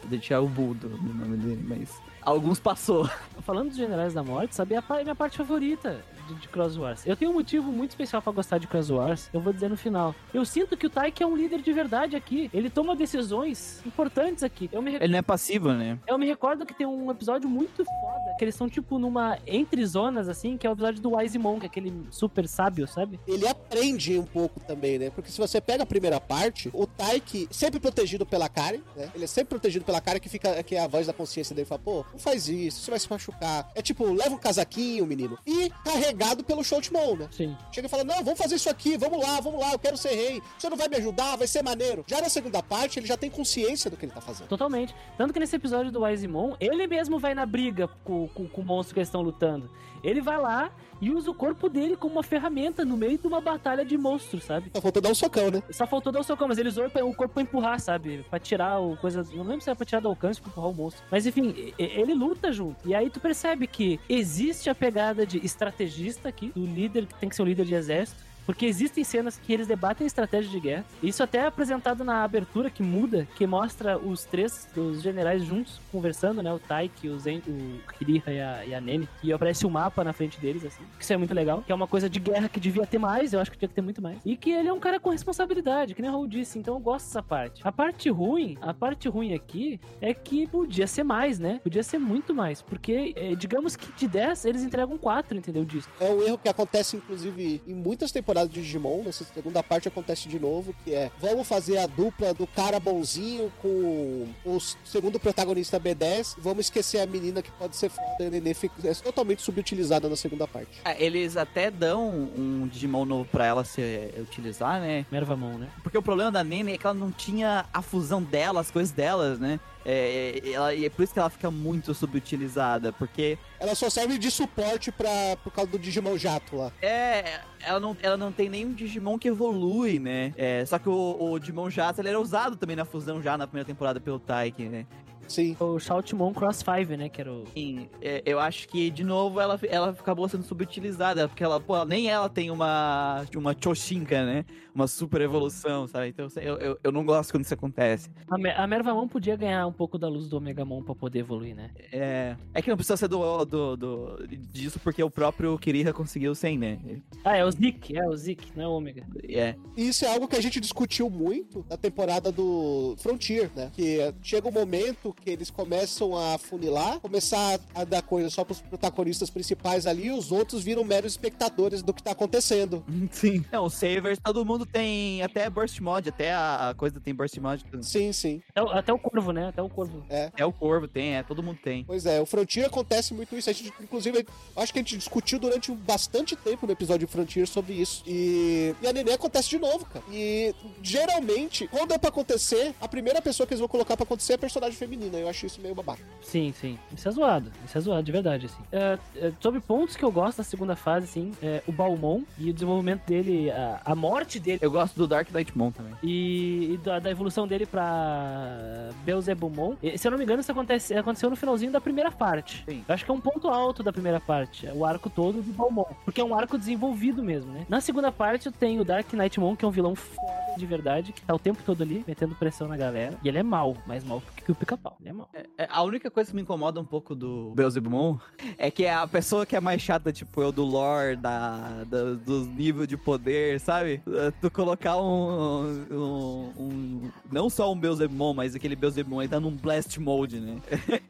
deixaram o Budo no nome dele, mas. Alguns passou. Falando dos Generais da Morte, sabe? É a pa- minha parte favorita de, de Cross Wars. Eu tenho um motivo muito especial pra gostar de Cross Wars, eu vou dizer no final. Eu sinto que o Taiki é um líder de verdade aqui. Ele toma decisões importantes aqui. Eu me, Ele não é passivo, né? eu me recordo que tem um episódio muito foda, que eles estão tipo numa entre zonas assim, que é o episódio do Wise Monk, aquele super sábio, sabe? Ele aprende um pouco também, né? Porque se você pega a primeira parte, o Taiki sempre protegido pela Kari, né? Ele é sempre protegido pela Kari que fica que é a voz da consciência dele fala, pô, não faz isso, você vai se machucar. É tipo, leva um casaquinho, menino. E carregado pelo Shoutmon, né? Sim. Chega e fala: Não, vamos fazer isso aqui, vamos lá, vamos lá, eu quero ser rei. Você não vai me ajudar, vai ser maneiro. Já na segunda parte, ele já tem consciência do que ele tá fazendo. Totalmente. Tanto que nesse episódio do Wisemon, ele mesmo vai na briga com, com, com o monstro que eles estão lutando. Ele vai lá e usa o corpo dele como uma ferramenta no meio de uma batalha de monstros, sabe? Só faltou dar um socão, né? Só faltou dar o socão, mas ele usou o corpo pra empurrar, sabe? Pra tirar o coisa. Não lembro se era pra tirar do alcance pra empurrar o monstro. Mas enfim, ele luta junto. E aí tu percebe que existe a pegada de estrategista aqui, do líder que tem que ser um líder de exército. Porque existem cenas que eles debatem estratégia de guerra. Isso até é apresentado na abertura que muda, que mostra os três, os generais juntos, conversando, né? O Taiki, o Zen, o Kiriha e a, e a Nene. E aparece o mapa na frente deles, assim. Isso é muito legal. Que é uma coisa de guerra que devia ter mais, eu acho que tinha que ter muito mais. E que ele é um cara com responsabilidade, que nem o Raul disse. Então eu gosto dessa parte. A parte ruim, a parte ruim aqui é que podia ser mais, né? Podia ser muito mais. Porque, eh, digamos que de 10, eles entregam 4, entendeu? Disso. É um erro que acontece, inclusive, em muitas temporadas de Digimon. Nessa segunda parte acontece de novo, que é vamos fazer a dupla do cara bonzinho com o segundo protagonista B10. Vamos esquecer a menina que pode ser foda. A Nenê fica- é totalmente subutilizada na segunda parte. É, Eles até dão um Digimon novo pra ela se utilizar, né? Mervamon, né? Porque o problema da Nene é que ela não tinha a fusão dela, as coisas delas, né? É, é, ela- e é por isso que ela fica muito subutilizada, porque Ela só serve de suporte pra, por causa do Digimon Jato lá. é, ela não, ela não tem nenhum Digimon que evolui, né? É, só que o, o Digimon Jato ele era usado também na fusão já na primeira temporada pelo Taiki, né? Sim. O Shoutmon Cross 5, né? Que era o. Sim, é, eu acho que, de novo, ela, ela acabou sendo subutilizada, porque ela, pô, nem ela tem uma, uma Choshinka, né? Uma super evolução, sabe? Então eu, eu, eu não gosto quando isso acontece. A, a Mervamon podia ganhar um pouco da luz do Omegamon pra poder evoluir, né? É, é que não precisa ser do, do, do- disso, porque o próprio Kirira conseguiu sem, né? Ah, é o Zik, é o Zik, não é o Ômega. É. E isso é algo que a gente discutiu muito na temporada do Frontier, né? Que chega um momento que eles começam a funilar, começar a dar coisa só pros protagonistas principais ali, e os outros viram meros espectadores do que tá acontecendo. Sim. Não, o Savers, todo mundo tem até Burst Mod, até a, a coisa tem Burst Mod. Sim, sim. Até, o- até o Corvo, né? Até o Corvo. É o Corvo, tem, é, todo mundo tem. Pois é, o Frontier acontece muito isso. A gente, inclusive, acho que a gente discutiu durante bastante tempo no episódio de Frontier sobre isso. E, e a Nenê acontece de novo, cara. E geralmente, quando é pra acontecer, a primeira pessoa que eles vão colocar pra acontecer é a personagem feminina. Eu acho isso meio babaca. Sim, sim. Isso é zoado. Isso é zoado, de verdade, assim. É, é, sobre pontos que eu gosto da segunda fase, assim, é o Balmon e o desenvolvimento dele, a, a morte dele Eu gosto do Dark Knight Mon também. e, e da, da evolução dele pra Beelzebumon. E, Se eu não me engano, isso acontece, aconteceu no finalzinho da primeira parte. Sim. Eu acho que é um ponto alto da primeira parte, é o arco todo do Balmon. Porque é um arco desenvolvido mesmo, né? Na segunda parte, tem o Dark Knightmon, que é um vilão foda de verdade, que tá o tempo todo ali, metendo pressão na galera. E ele é mal, mais mal que o pica-pau. Ele é mal. É, a única coisa que me incomoda um pouco do Beelzebumon é que é a pessoa que é mais chata, tipo, eu do lore, da, da, dos níveis de poder, sabe? É, Tu colocar um, um, um- Não só um Beelzebumon, mas aquele Beelzebumon aí tá num Blast Mode, né?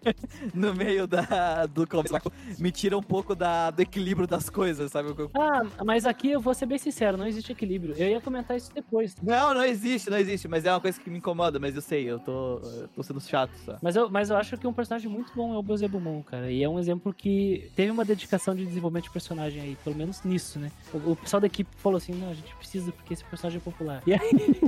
no meio da, do começo. Me tira um pouco da, do equilíbrio das coisas, sabe? Ah, mas aqui eu vou ser bem sincero, não existe equilíbrio. Eu ia comentar isso depois. Não, não existe, não existe, mas é uma coisa que me incomoda, mas eu sei, eu tô, eu tô sendo chato só. Mas eu, mas eu acho que um personagem muito bom é o Beelzebumon, cara. E é um exemplo que teve uma dedicação de desenvolvimento de personagem aí, pelo menos nisso, né? O, o pessoal da equipe falou assim, não, a gente precisa porque esse personagem é popular. E aí,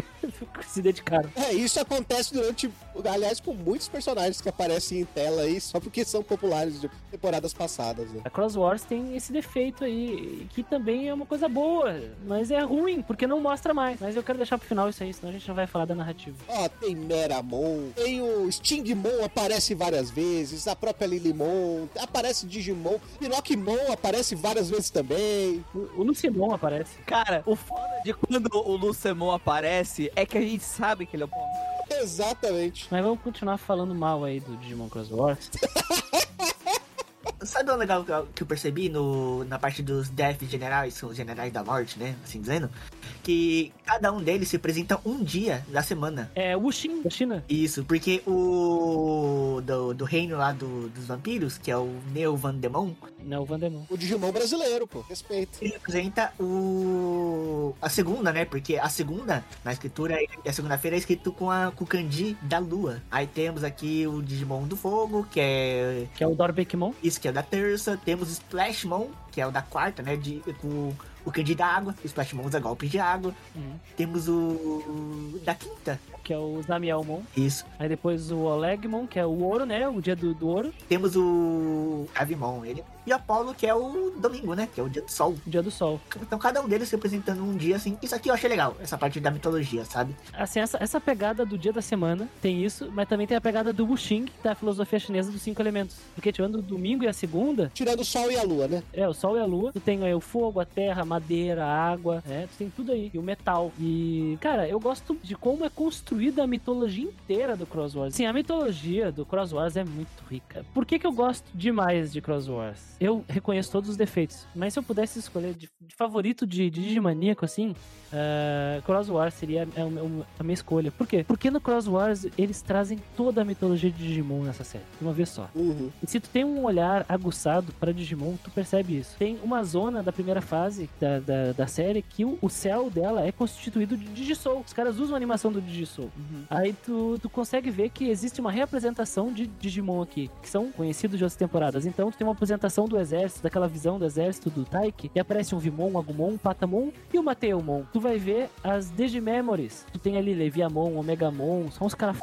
se dedicaram. É, isso acontece durante. Aliás, com muitos personagens que aparecem em tela aí só porque são populares de temporadas passadas, né? A Cross Wars tem esse defeito aí, que também é uma coisa boa, mas é ruim, porque não mostra mais. Mas eu quero deixar pro final isso aí, senão a gente não vai falar da narrativa. Ó, tem Meramon, tem o Stingmon, aparece várias vezes, a própria Lilimon, aparece Digimon, Pinocchimon aparece várias vezes também. O, o Lucimon aparece. Cara, o foda de quando o Lucemon aparece é que a gente sabe que ele é o bom. Exatamente. Mas vamos continuar falando mal aí do Digimon Cross Wars. Sabe o legal que eu- percebi no, na parte dos Death Generais, são os generais da morte, né? Assim dizendo. Que cada um deles se apresenta um dia da semana. É o Wuxin, da China. Isso, porque o. Do, do reino lá do- dos vampiros, que é o Neo Van Demon, Não, o Vandemon. O Digimon brasileiro, pô. Respeito. ele representa o. a segunda, né? Porque a segunda, na escritura, a segunda-feira é escrito com, a, com o kanji da lua. Aí temos aqui o Digimon do fogo, que é Que é o Dorbekmon. Isso que é o da terça. Temos o Splashmon, que é o da quarta, né? De, com o Candy da água. O Splashmon usa golpes de água. Uhum. Temos o, o da quinta. Que é o Zamielmon. Isso. Aí depois o Olegmon, que é o ouro, né? O dia do, do ouro. Temos o Avimon, ele. E o Apollo, que é o domingo, né? Que é o dia do sol. Dia do sol. Então cada um deles representando um dia assim. Isso aqui eu achei legal, essa parte da mitologia, sabe? Assim, essa, essa pegada do dia da semana tem isso, mas também tem a pegada do Wuxing, da filosofia chinesa dos cinco elementos. Porque tirando o domingo e a segunda, Tirando o Sol e a Lua, né? é o sol e a lua, tu tem aí o fogo, a terra, a madeira, a água, né? Tu tem tudo aí. E o metal. E, cara, eu gosto de como é construída a mitologia inteira do Cross Wars. Sim, a mitologia do Cross Wars é muito rica. Por que, que eu gosto demais de Cross Wars? Eu reconheço todos os defeitos, mas se eu pudesse escolher de, de favorito de, de Digimaníaco, assim, Uh, Cross Wars seria a, a- a minha escolha. Por quê? Porque no Cross Wars eles trazem toda a mitologia de Digimon nessa série, de uma vez só. Uhum. E se tu tem um olhar aguçado para Digimon, tu percebe isso. Tem uma zona da primeira fase da, da, da série que o, o céu dela é constituído de Digisoul. Os caras usam a animação do Digisoul. Aí tu, tu consegue ver que existe uma reapresentação de Digimon aqui, que são conhecidos de outras temporadas. Então tu tem uma apresentação do exército, daquela visão do exército do Taiki, e aparece um Vimon, um Agumon, um Patamon e o Mateumon. Tu vai ver as Digimemories. Tu tem ali Leviamon, Omegamon, são os caras.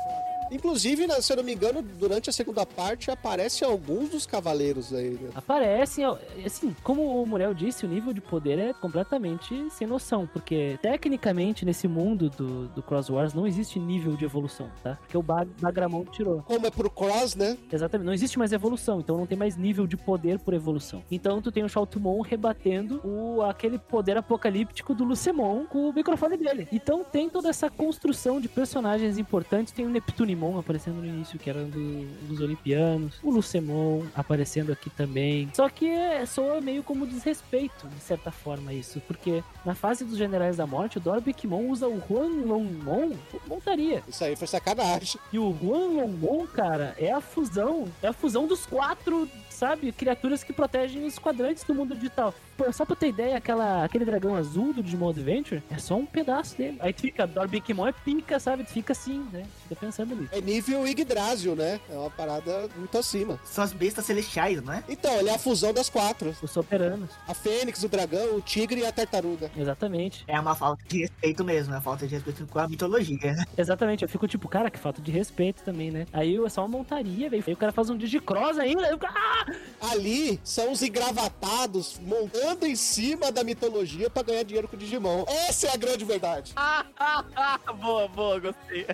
Inclusive, na- se eu não me engano, durante a segunda parte aparecem alguns dos cavaleiros aí, né? Aparecem, assim, como o Muriel disse, o nível de poder é completamente sem noção, porque tecnicamente nesse mundo do, do Cross Wars não existe nível de evolução, tá? Porque o Bag Bagramon tirou. Como é pro Cross, né? Exatamente, não existe mais evolução, então não tem mais nível de poder por evolução. Então tu tem o Shoutmon rebatendo o, aquele poder apocalíptico do Lucemon com o microfone dele. Então tem toda essa construção de personagens importantes, tem o Neptunimon aparecendo no início, que era do- dos Olimpianos, o Lucemon aparecendo aqui também. Só que é, soa meio como desrespeito, de certa forma, isso, porque na fase dos Generais da Morte, o Dorbikmon usa o Huanlongmon montaria. Isso aí foi sacanagem. E o Juan Longmon, cara, é a fusão. É a fusão dos quatro, sabe? Criaturas que protegem os quadrantes do mundo digital. Pô, só pra ter ideia, aquela, aquele dragão azul do Digimon Adventure é só um pedaço dele. Aí tu fica, Dorbikmon é pica, sabe? Tu fica assim, né? Fica pensando nisso. É nível Yggdrasil, né? É uma parada muito acima. São as bestas celestiais, não é? Então, ele é a fusão das quatro. Os superanos. A Fênix, o dragão, o tigre e a tartaruga. Exatamente. É uma falta de respeito mesmo, é uma falta de respeito com a mitologia. Exatamente. Eu fico tipo, cara, que falta de respeito também, né? Aí é só uma montaria, velho. Aí o cara faz um Digicross ainda. Cara, ah! Ali são os engravatados montando em cima da mitologia pra ganhar dinheiro com o Digimon. Essa é a grande verdade. boa, boa, gostei.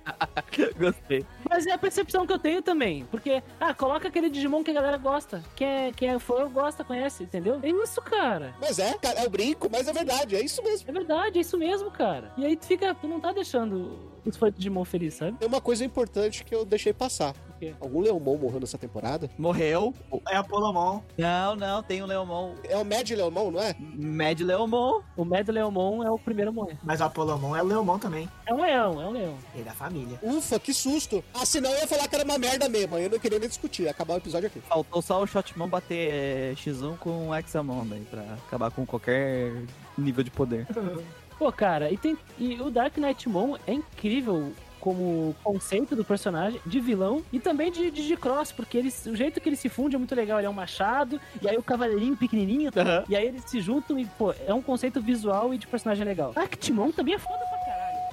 gostei. Mas é a percepção que eu tenho também. Porque, ah, coloca aquele Digimon que a galera gosta. Quem é, quem é fã gosta, conhece, entendeu? É isso, cara. Mas é, cara, é o brinco, mas é verdade, é isso mesmo. É verdade, é isso mesmo, cara. E aí tu fica, tu não tá deixando os fãs de Digimon felizes, sabe? Tem uma coisa importante que eu deixei passar. Quê? Algum Leomon morreu nessa temporada? Morreu. É a Polomon. Não, não, tem o Leomon. É o Mad Leomon, não é? Mad Leomon. O Mad Leomon é o primeiro a morrer. Mas o Apolomon é o Leomon também. É um leão, é um leão. Ele é da família. Ufa, que susto. Ah, senão eu ia falar que era uma merda mesmo. aí Eu não queria nem discutir. Ia acabar o episódio aqui. Faltou só o Shotmon bater é, X1 com o Examon daí, pra acabar com qualquer nível de poder. Pô, cara, e, tem, e o Dark Knight Mon é incrível como conceito do personagem, de vilão e também de de Digicross, porque ele, o jeito que ele se funde é muito legal. Ele é um machado, e aí o cavaleirinho pequenininho, Aham. e aí eles se juntam e, pô, é um conceito visual e de personagem legal. Actimon também é foda pra.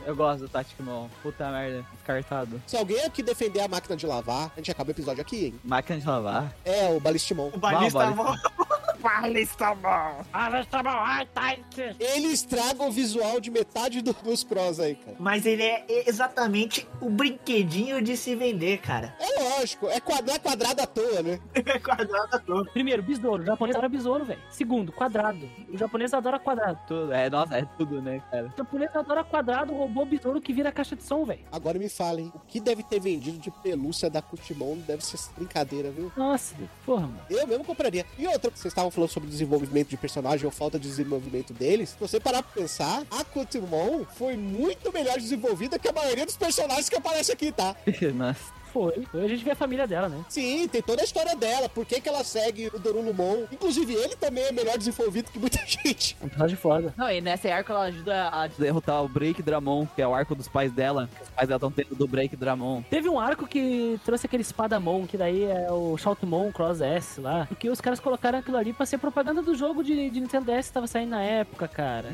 Eu gosto do Tacticmon. Puta merda, descartado. Se alguém aqui defender a máquina de lavar, a gente acaba o episódio aqui, hein? Máquina de lavar. É, o Balistimon. O Balista Balista. Mon. Balista Mon. Vai estar bom, ai, tá. Ele estraga o visual de metade do- dos prós aí, cara. Mas ele é exatamente o brinquedinho de se vender, cara. É lógico, é quad- não é quadrado à toa, né? É quadrado todo. Primeiro, besouro. O japonês adora besouro, velho. Segundo, quadrado. O japonês adora quadrado. Tudo. É, nossa, é tudo, né, cara? O japonês adora quadrado, robô besouro que vira caixa de som, velho. Agora me falem, o que deve ter vendido de pelúcia da Cutimon deve ser brincadeira, viu? Nossa, porra, mano. Eu mesmo compraria. E outra, vocês estavam falando sobre desenvolvimento de personagem ou falta de desenvolvimento deles. Se você parar pra pensar, a Cutimon foi muito melhor desenvolvida que a maioria dos personagens que aparecem aqui, tá? nossa. Foi. Foi a gente vê a família dela, né? Sim, tem toda a história dela, por que, que ela segue o Dorulumon. Inclusive, ele também é melhor desenvolvido que muita gente. Um personagem foda. Não, e nessa arco ela ajuda a derrotar o Break Dramon, que é o arco dos pais dela. que Os pais dela estão tendo do Break Dramon. Teve um arco que trouxe aquele espadamon, que daí é o Shoutmon Cross S lá. Porque os caras colocaram aquilo ali pra ser propaganda do jogo de, de Nintendo DS que tava saindo na época, cara.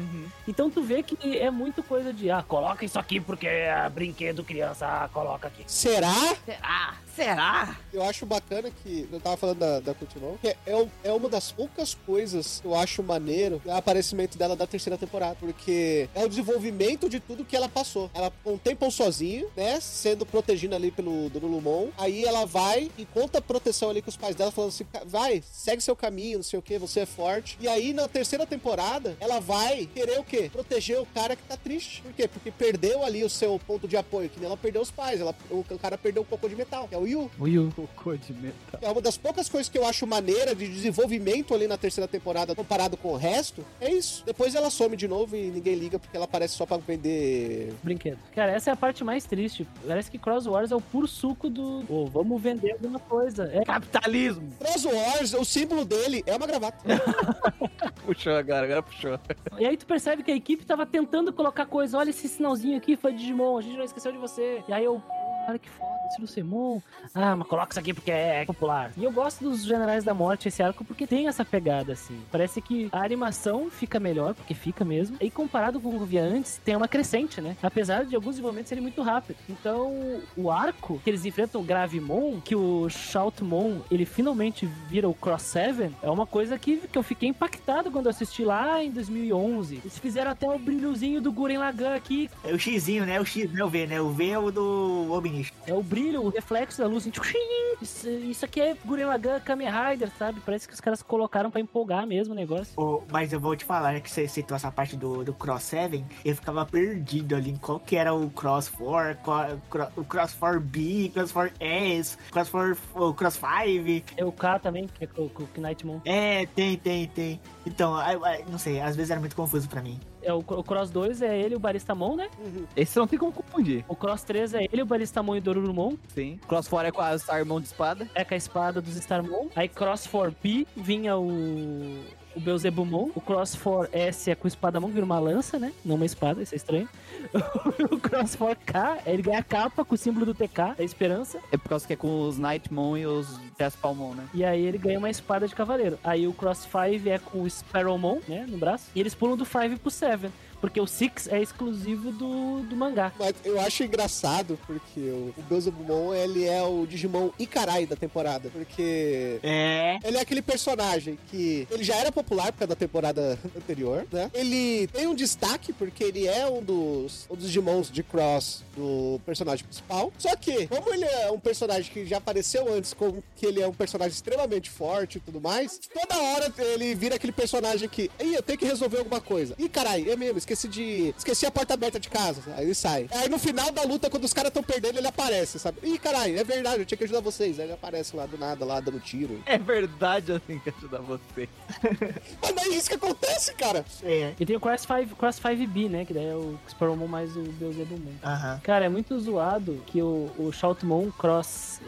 Então tu vê que é muito coisa de, ah, coloca isso aqui porque é brinquedo criança, ah, coloca aqui. Será? Será? Será? Eu acho bacana que. Eu tava falando da, da Cutimon, que é, é uma das poucas coisas que eu acho maneiro o aparecimento dela da terceira temporada. Porque é o desenvolvimento de tudo que ela passou. Ela um tempo sozinho, né? Sendo protegida ali pelo Dorulumon. Aí ela vai e conta a proteção ali com os pais dela, falando assim: "Ca- vai, segue seu caminho, não sei o que, você é forte. E aí na terceira temporada, ela vai querer o quê? Proteger o cara que tá triste. Por quê? Porque perdeu ali o seu ponto de apoio, que nem ela perdeu os pais. Ela, o, o cara perdeu um cocô de metal, que é o Yu. O Yu. Cocô de metal. É uma das poucas coisas que eu acho maneira de desenvolvimento ali na terceira temporada comparado com o resto. É isso. Depois ela some de novo e ninguém liga porque ela aparece só pra vender. Brinquedo. Cara, essa é a parte mais triste. Parece que Cross Wars é o puro suco do. Pô, vamos vender alguma coisa. É, Capitalismo! Cross Wars, o símbolo dele é uma gravata. Puxou agora, agora puxou. E aí tu percebe que a equipe tava tentando colocar coisa. Olha esse sinalzinho aqui, foi Digimon, a gente não esqueceu de você. E aí eu, cara, que foda. estilo Semon. Ah, mas coloca isso aqui porque é popular. E eu gosto dos Generais da Morte, esse arco, porque tem essa pegada, assim. Parece que a animação fica melhor, porque fica mesmo. E comparado com o que via antes, tem uma crescente, né? Apesar de alguns desenvolvimentos serem muito rápidos. Então, o arco que eles enfrentam o Gravimon, que o Shoutmon, ele finalmente vira o Cross Seven, é uma coisa que, que eu fiquei impactado quando assisti lá em 2011. Eles fizeram até o brilhozinho do Guren Lagann aqui. É o Xzinho, né? O X não é o V, né? O V é o do É o brilho, o reflexo da luz. Assim, isso, isso aqui é Guren Lagann Kamen Rider, sabe? Parece que os caras colocaram pra empolgar mesmo o negócio. Ô, mas eu vou te falar, né, que você citou essa parte do, do Cross 7, eu ficava perdido ali em qual que era o Cross 4, qual- cro- o Cross 4B, Cross 4S, Cross 4, o Cross 5. É o K também, que é com o Knightmon. É, tem, tem, tem. Então, não sei, às vezes era muito confuso pra mim. É, o, o Cross 2 é ele e o Baristamon, né? Esse não tem como confundir. O Cross 3 é ele, o Baristamon e o Dorurumon. Sim. Crossfire é com a Sarmão de espada. É com a espada dos Starmon. Aí Cross 4P vinha o. O Beelzebumon. O Cross 4S é com o espadamon, que vira uma lança, né? Não uma espada, isso é estranho. o Cross 4K, ele ganha a capa com o símbolo do TK, da esperança. É por causa que é com os Nightmon e os Jaspalmon, né? E aí ele ganha uma espada de cavaleiro. Aí o Cross 5 é com o Sparrowmon, né? No braço. E eles pulam do 5 pro 7. Porque o 6 é exclusivo do, do mangá. Mas eu acho engraçado porque o, o Beelzebumon, ele é o Digimon Ikarai da temporada. Porque É. ele é aquele personagem que ele já era popular por causa da temporada anterior, né? Ele tem um destaque porque ele é um dos, um dos Digimons de Cross do personagem principal. Só que, como ele é um personagem que já apareceu antes, como que ele é um personagem extremamente forte e tudo mais, toda hora ele vira aquele personagem que, Ih, eu tenho que resolver alguma coisa. Ih, caralho, é mesmo, esqueci de. Esqueci a porta aberta de casa. Aí ele sai. Aí no final da luta, quando os caras estão perdendo, ele aparece, sabe? Ih, caralho, é verdade, eu tinha que ajudar vocês. Aí ele aparece lá do nada, lá dando tiro. É verdade, eu tenho que ajudar você. Mas não é isso que acontece, cara. É. E tem o Cross 5, Cross 5B, né? Que daí é o Sparrowmon mais o Beelzebumon. Aham. Cara, é muito zoado que o, o Shoutmon Cross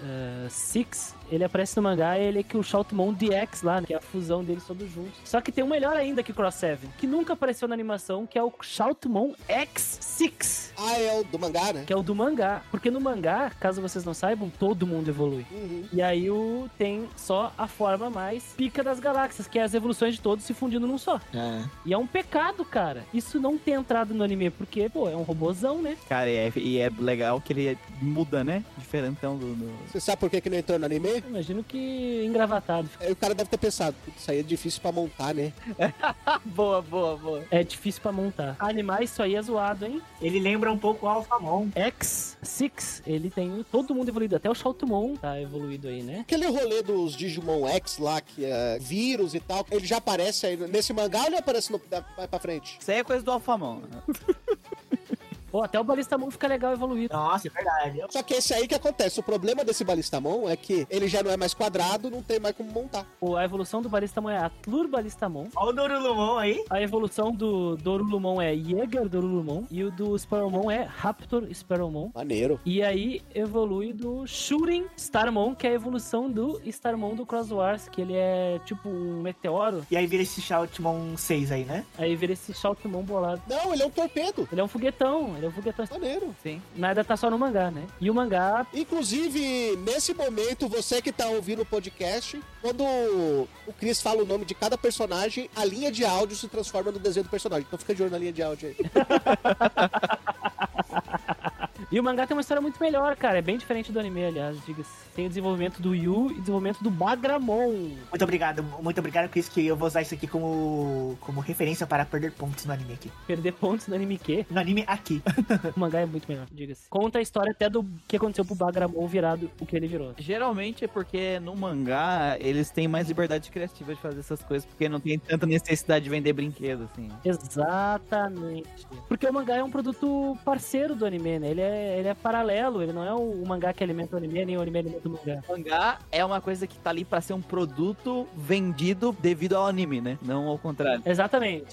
6, ele aparece no mangá, ele é que o Shoutmon DX lá, né, que é a fusão deles todos juntos. Só que tem um melhor ainda que o Cross 7, que nunca apareceu na animação, que é o Shoutmon X6, Ah, é o do mangá, né? que é o do mangá. Porque no mangá, caso vocês não saibam, todo mundo evolui. Uhum. E aí o tem só a forma mais pica das galáxias, que é as evoluções de todos se fundindo num só. É. E é um pecado, cara. Isso não ter entrado no anime, porque, pô, é um robozão, né? Cara, e é, e é legal que ele muda, né? Diferentão do. do- Você sabe por que, que não entrou no anime? Imagino que engravatado. Aí o cara deve ter pensado, "Putz, isso aí é difícil pra montar, né? boa, boa, boa. É difícil pra montar. Animar isso aí é zoado, hein? Ele lembra um pouco o Alphamon. X6, ele tem todo mundo evoluído. Até o Shoutmon tá evoluído aí, né? Aquele rolê dos Digimon X lá, que é vírus e tal, ele já aparece aí nesse mangá ou ele aparece no, da- vai pra frente? Isso aí é coisa do Alphamon. Pô, até o Balistamon fica legal evoluído. Nossa, é verdade. Só que esse aí que acontece, o problema desse Balistamon é que ele já não é mais quadrado, não tem mais como montar. Pô, a evolução do Balistamon é Atlur Balistamon. Olha o Dorulumon aí. A evolução do Dorulumon é Jäger Dorulumon. E o do Sparrowmon é Raptor Sparrowmon. Maneiro. E aí evolui do Shooting Starmon, que é a evolução do Starmon do Cross Wars, que ele é tipo um meteoro. E aí vira esse Shoutmon 6 aí, né? Aí vira esse Shoutmon bolado. Não, ele é um torpedo. Ele é um foguetão, ele é um foguetão. Maneiro. Sim. Nada tá só no mangá, né? E o mangá, Inclusive, nesse momento, você que tá ouvindo o podcast, quando o Chris fala o nome de cada personagem, a linha de áudio se transforma no desenho do personagem. Então fica de olho na linha de áudio aí. E o mangá tem uma história muito melhor, cara. É bem diferente do anime, aliás, diga-se. Tem o desenvolvimento do Yu e desenvolvimento do Bagramon. Muito obrigado, muito obrigado, Chris, que eu vou usar isso aqui como, como referência para perder pontos no anime aqui. Perder pontos no anime que No anime aqui. o mangá é muito melhor, diga-se. Conta a história até do que aconteceu pro Bagramon virado o que ele virou. Geralmente é porque no mangá eles têm mais liberdade criativa de fazer essas coisas, porque não tem tanta necessidade de vender brinquedo, assim. Exatamente. Porque o mangá é um produto parceiro do anime, né? Ele é, ele é paralelo, ele não é o, o mangá que alimenta o anime, nem o anime alimenta o mangá. O mangá é uma coisa que tá ali pra ser um produto vendido devido ao anime, né? Não ao contrário. Exatamente.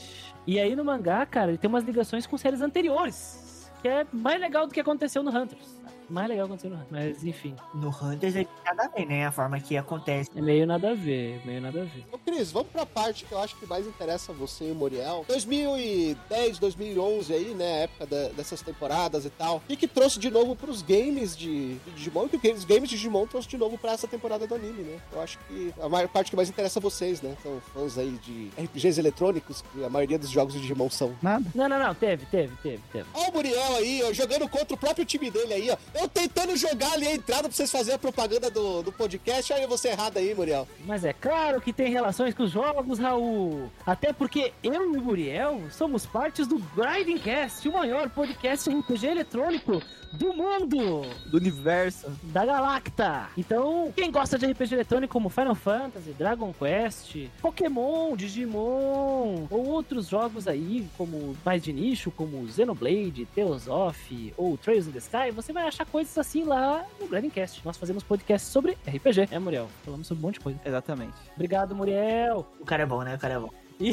E aí no mangá, cara, ele tem umas ligações com séries anteriores. Que é mais legal do que aconteceu no Hunters. Mais legal acontecer no Hunters. Mas enfim, No Hunters é nada a ver, né? A forma que acontece. é meio nada a ver, meio nada a ver. Ô, Cris, vamos pra parte que eu acho que mais interessa a você e o Muriel. 2010, 2011 aí, né? Época da- dessas temporadas e tal. O que, que trouxe de novo pros games de, de Digimon? E o que os games de Digimon trouxe de novo pra essa temporada do anime, né? Eu acho que a maior parte que mais interessa a vocês, né? São fãs aí de RPGs eletrônicos, que a maioria dos jogos de Digimon são. Nada. Não, não, não, teve, teve, teve, teve. Olha o Muriel aí, ó, jogando contra o próprio time dele aí, ó. Eu tentando jogar ali a entrada pra vocês fazerem a propaganda do, do podcast. Aí você errado aí, Muriel. Mas é claro que tem relações com os jogos, Raul. Até porque eu e o Muriel somos partes do Grinding Cast, o maior podcast RPG eletrônico do mundo, Do universo. da Galacta. Então, quem gosta de RPG eletrônico como Final Fantasy, Dragon Quest, Pokémon, Digimon, ou outros jogos aí, como mais de nicho, como Xenoblade, Tales of ou Trails in the Sky, você vai achar coisas assim lá no Grinding Cast. Nós fazemos podcasts sobre RPG. É, Muriel? Falamos sobre um monte de coisa. Exatamente. Obrigado, Muriel. O cara é bom, né? O cara é bom.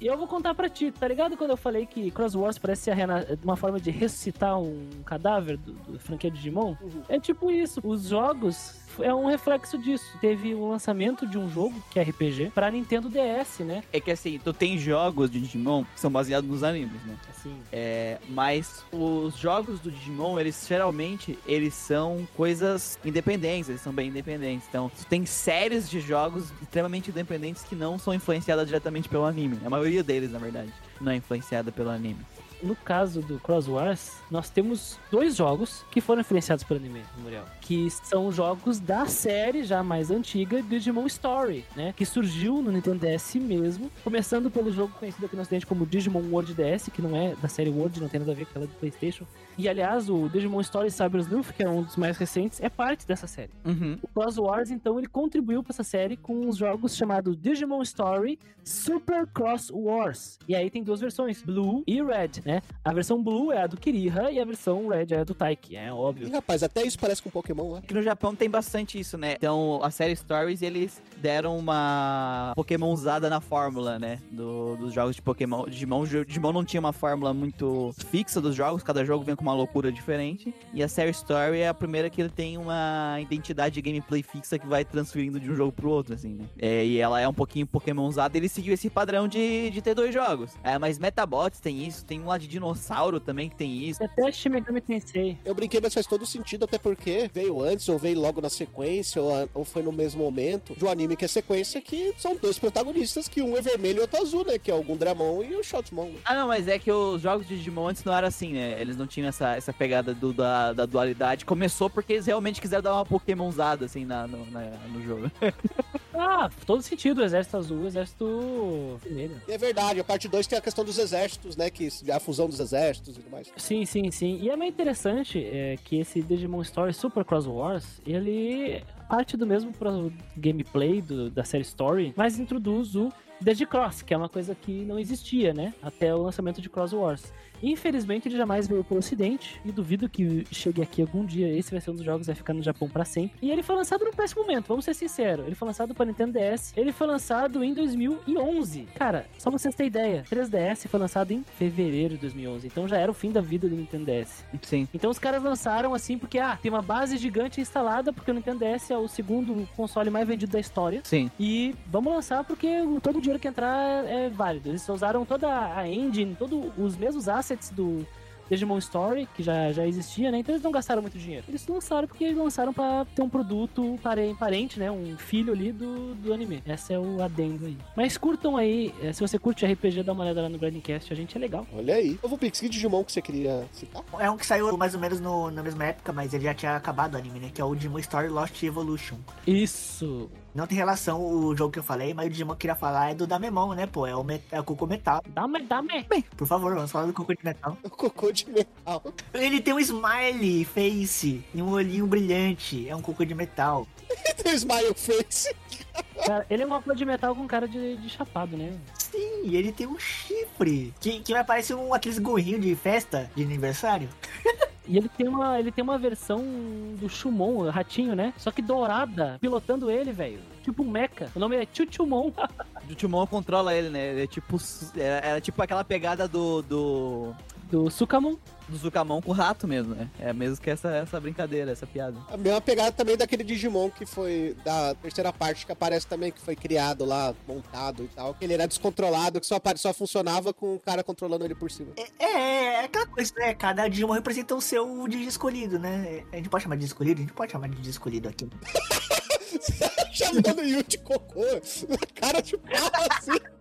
E eu vou contar pra ti, tá ligado quando eu falei que Cross Wars parece ser a rena- uma forma de ressuscitar um cadáver do, do franquia Digimon? É tipo isso. Os jogos é um reflexo disso. Teve o lançamento de um jogo, que é RPG, pra Nintendo DS, né? É que assim, tu tem jogos de Digimon que são baseados nos animes, né? Assim, É, mas os jogos do Digimon, eles geralmente eles são coisas independentes, eles são bem independentes. Então, tu tem séries de jogos extremamente independentes que não são influenciadas diretamente pelo anime. A maioria deles, na verdade, não é influenciada pelo anime. No caso do Cross Wars, nós temos dois jogos que foram influenciados pelo anime, Muriel. Que são jogos da série já mais antiga Digimon Story, né? Que surgiu no Nintendo DS mesmo. Começando pelo jogo conhecido aqui no ocidente como Digimon World DS, que não é da série World, não tem nada a ver com aquela do Playstation. E aliás, o Digimon Story Cyber Sleuth, que é um dos mais recentes, é parte dessa série. Uhum. O Cross Wars, então, ele contribuiu para essa série com os jogos chamados Digimon Story Super Cross Wars. E aí tem duas versões, Blue e Red, né? A versão Blue é a do Kiriha e a versão Red é a do Taiki, é óbvio. rapaz, até isso parece com Pokémon, né? Aqui no Japão tem bastante isso, né? Então, a série Stories, eles deram uma Pokémon usada na fórmula, né? Do, dos jogos de Pokémon. Digimon, Digimon não tinha uma fórmula muito fixa dos jogos, cada jogo vem com uma loucura diferente. E a série Story é a primeira que ele tem uma identidade de gameplay fixa que vai transferindo de um jogo pro outro, assim, né? É, e ela é um pouquinho Pokémon usada, ele seguiu esse padrão de, de ter dois jogos. É, mas Metabots tem isso, tem um lá de dinossauro também que tem isso. Até Shin Megami Tensei. Eu brinquei, mas faz todo sentido, até porque veio antes, ou veio logo na sequência, ou, ou foi no mesmo momento, de um anime que é sequência, que são dois protagonistas, que um é vermelho e outro azul, né? Que é o Gundramon e o Shotmon. Ah, não, mas é que os jogos de Digimon antes não eram assim, né? Eles não tinham essa, essa pegada do- da, da dualidade. Começou porque eles realmente quiseram dar uma Pokémonzada, assim, na, no, na- no jogo. Ah, todo sentido, o exército azul, o exército vermelho. É verdade, a parte 2 tem a questão dos exércitos, né? Que a fusão dos exércitos e tudo mais. Sim, sim, sim. E é meio interessante é, que esse Digimon Story Super Cross Wars, ele parte do mesmo gameplay do- da série Story, mas introduz o Digicross, que é uma coisa que não existia, né? Até o lançamento de Cross Wars. Infelizmente, ele jamais veio pro ocidente e duvido que chegue aqui algum dia. Esse vai ser um dos jogos que vai ficar no Japão pra sempre. E ele foi lançado num péssimo momento, vamos ser sinceros. Ele foi lançado para Nintendo DS. Ele foi lançado em 2011. Cara, só pra vocês terem ideia, 3DS foi lançado em fevereiro de 2011. Então já era o fim da vida do Nintendo DS. Sim. Então os caras lançaram assim porque, ah, tem uma base gigante instalada, porque o Nintendo DS é o segundo console mais vendido da história. Sim. E vamos lançar porque todo o dinheiro que entrar é, é válido. Eles usaram toda a engine, todos os mesmos assets do Digimon Story, que já, já existia, né? Então eles não gastaram muito dinheiro. Eles lançaram porque eles lançaram pra ter um produto pare- parente, né? Um filho ali do, do anime. Esse é o adendo aí. Mas curtam aí, eh, se você curte RPG, dá uma olhada lá no Grindcast, a gente é legal. Olha aí. Eu vou Pix, que Digimon que você queria citar? É um que saiu mais ou menos no- na mesma época, mas ele já tinha acabado o anime, né? Que é o Digimon Story Lost Evolution. Isso! Não tem relação o jogo que eu falei, mas o Digimon que eu queria falar é do Damemon, né, pô? É o, met- é o Cocô Metal. Dá-me, dá-me! Por favor, vamos falar do Cocô de Metal. O cocô de metal. Ele tem um smiley face e um olhinho brilhante. É um cocô de metal. tem o Smile Face. Cara, ele é um cocô de metal com cara de, de chapado, né? Sim, ele tem um chifre. Que, que vai parecer um aqueles gorrinhos de festa de aniversário. E ele tem uma, ele tem uma versão do Shumon, ratinho, né? Só que dourada, pilotando ele, velho. Tipo um mecha. O nome é Chuchumon. Timon controla ele, né? Ele é tipo. Era, era tipo aquela pegada do. do Do Sukamon. Do Zucamon com o rato mesmo, né? É mesmo que essa, essa brincadeira, essa piada. A mesma pegada também daquele Digimon que foi da terceira parte, que aparece também, que foi criado lá, montado e tal. Que ele era descontrolado, que só, só funcionava com o cara controlando ele por cima. É, é, é aquela coisa, né? Cada Digimon representa o seu Digi escolhido, né? A gente pode chamar de escolhido? A gente pode chamar de Digi escolhido aqui. Chamando o Yu de cocô. A cara de pau assim.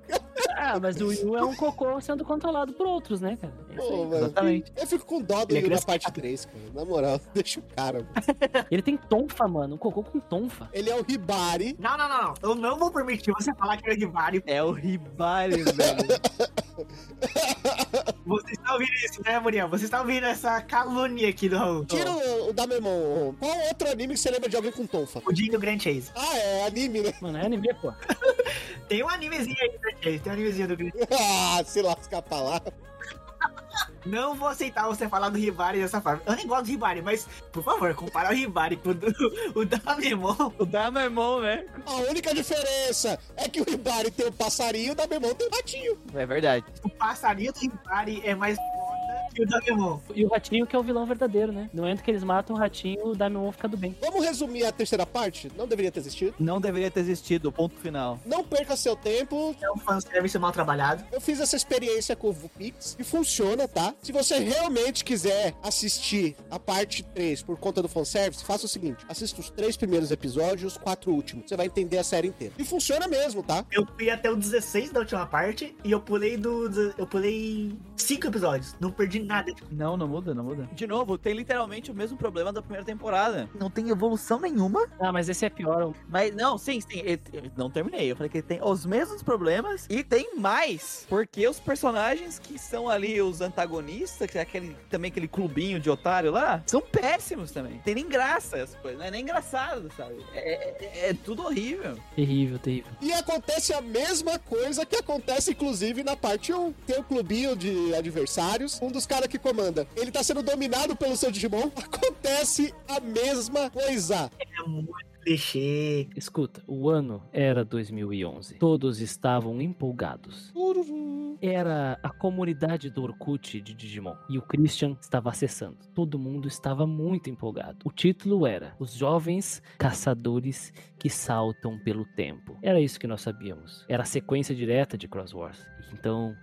Ah, mas o Yu é um cocô sendo controlado por outros, né, cara? É isso Pô, aí. mano. Exatamente. Eu fico com dó do Ele é Yu na parte 3, cara. Na moral, deixa o cara. mano. Ele tem tonfa, mano. Um cocô com tonfa. Ele é o Hibari. Não, não, não, não. Eu não vou permitir você falar que é o Rivari. É o Ribari, velho. Você está ouvindo isso, né, Muriel? Você está ouvindo essa calúnia aqui do Raul. Tira o, o Damemon. Qual outro anime que você lembra de alguém com tonfa? O Dinho do Grand Chase. Ah, é anime, né? Mano, é anime, pô. Tem um animezinho aí do Grand Chase. Tem um animezinho do Grand Ah, se lascar pra lá. Não vou aceitar você falar do Ribari dessa forma. Eu nem gosto do Ribari, mas, por favor, compara o Ribari com o, o Damemon. o Damemon, né? A única diferença é que o Hibari tem o passarinho e o Damemon tem o ratinho. É verdade. O passarinho do Ribari é mais que o Damemon. E o ratinho que é o vilão verdadeiro, né? No momento que eles matam o ratinho, o Daimon fica do bem. Vamos resumir a terceira parte? Não deveria ter existido. Não deveria ter existido, ponto final. Não perca seu tempo. É um fanservice mal trabalhado. Eu fiz essa experiência com o VuPix e funciona, tá? Se você realmente quiser assistir a parte 3 por conta do fanservice, faça o seguinte: assista os três primeiros episódios e os quatro últimos. Você vai entender a série inteira. E funciona mesmo, tá? Eu fui até o 16 da última parte e eu pulei do. do- eu pulei cinco episódios. Não perdi nada. Não, não muda, não muda. De novo, tem literalmente o mesmo problema da primeira temporada. Não tem evolução nenhuma. Ah, mas esse é pior. Mas, não, sim, sim. eu- eu não terminei. Eu falei que ele tem os mesmos problemas e tem mais. Porque os personagens que são ali os antagonistas, que é aquele, também aquele clubinho de otário lá, são péssimos também. Tem nem graça essas coisas. Não é nem engraçado, sabe? É, é- é tudo horrível. Terrível, terrível. E acontece a mesma coisa que acontece, inclusive, na parte 1. Tem o clubinho de adversários. Um dos caras que comanda, ele tá sendo dominado pelo seu Digimon. Acontece a mesma coisa. É muito clichê. Escuta, o ano era 2011. Todos estavam empolgados. Era a comunidade do Orkut de Digimon e o Christian estava acessando. Todo mundo estava muito empolgado. O título era Os Jovens Caçadores que Saltam pelo Tempo. Era isso que nós sabíamos. Era a sequência direta de Cross Wars. Então,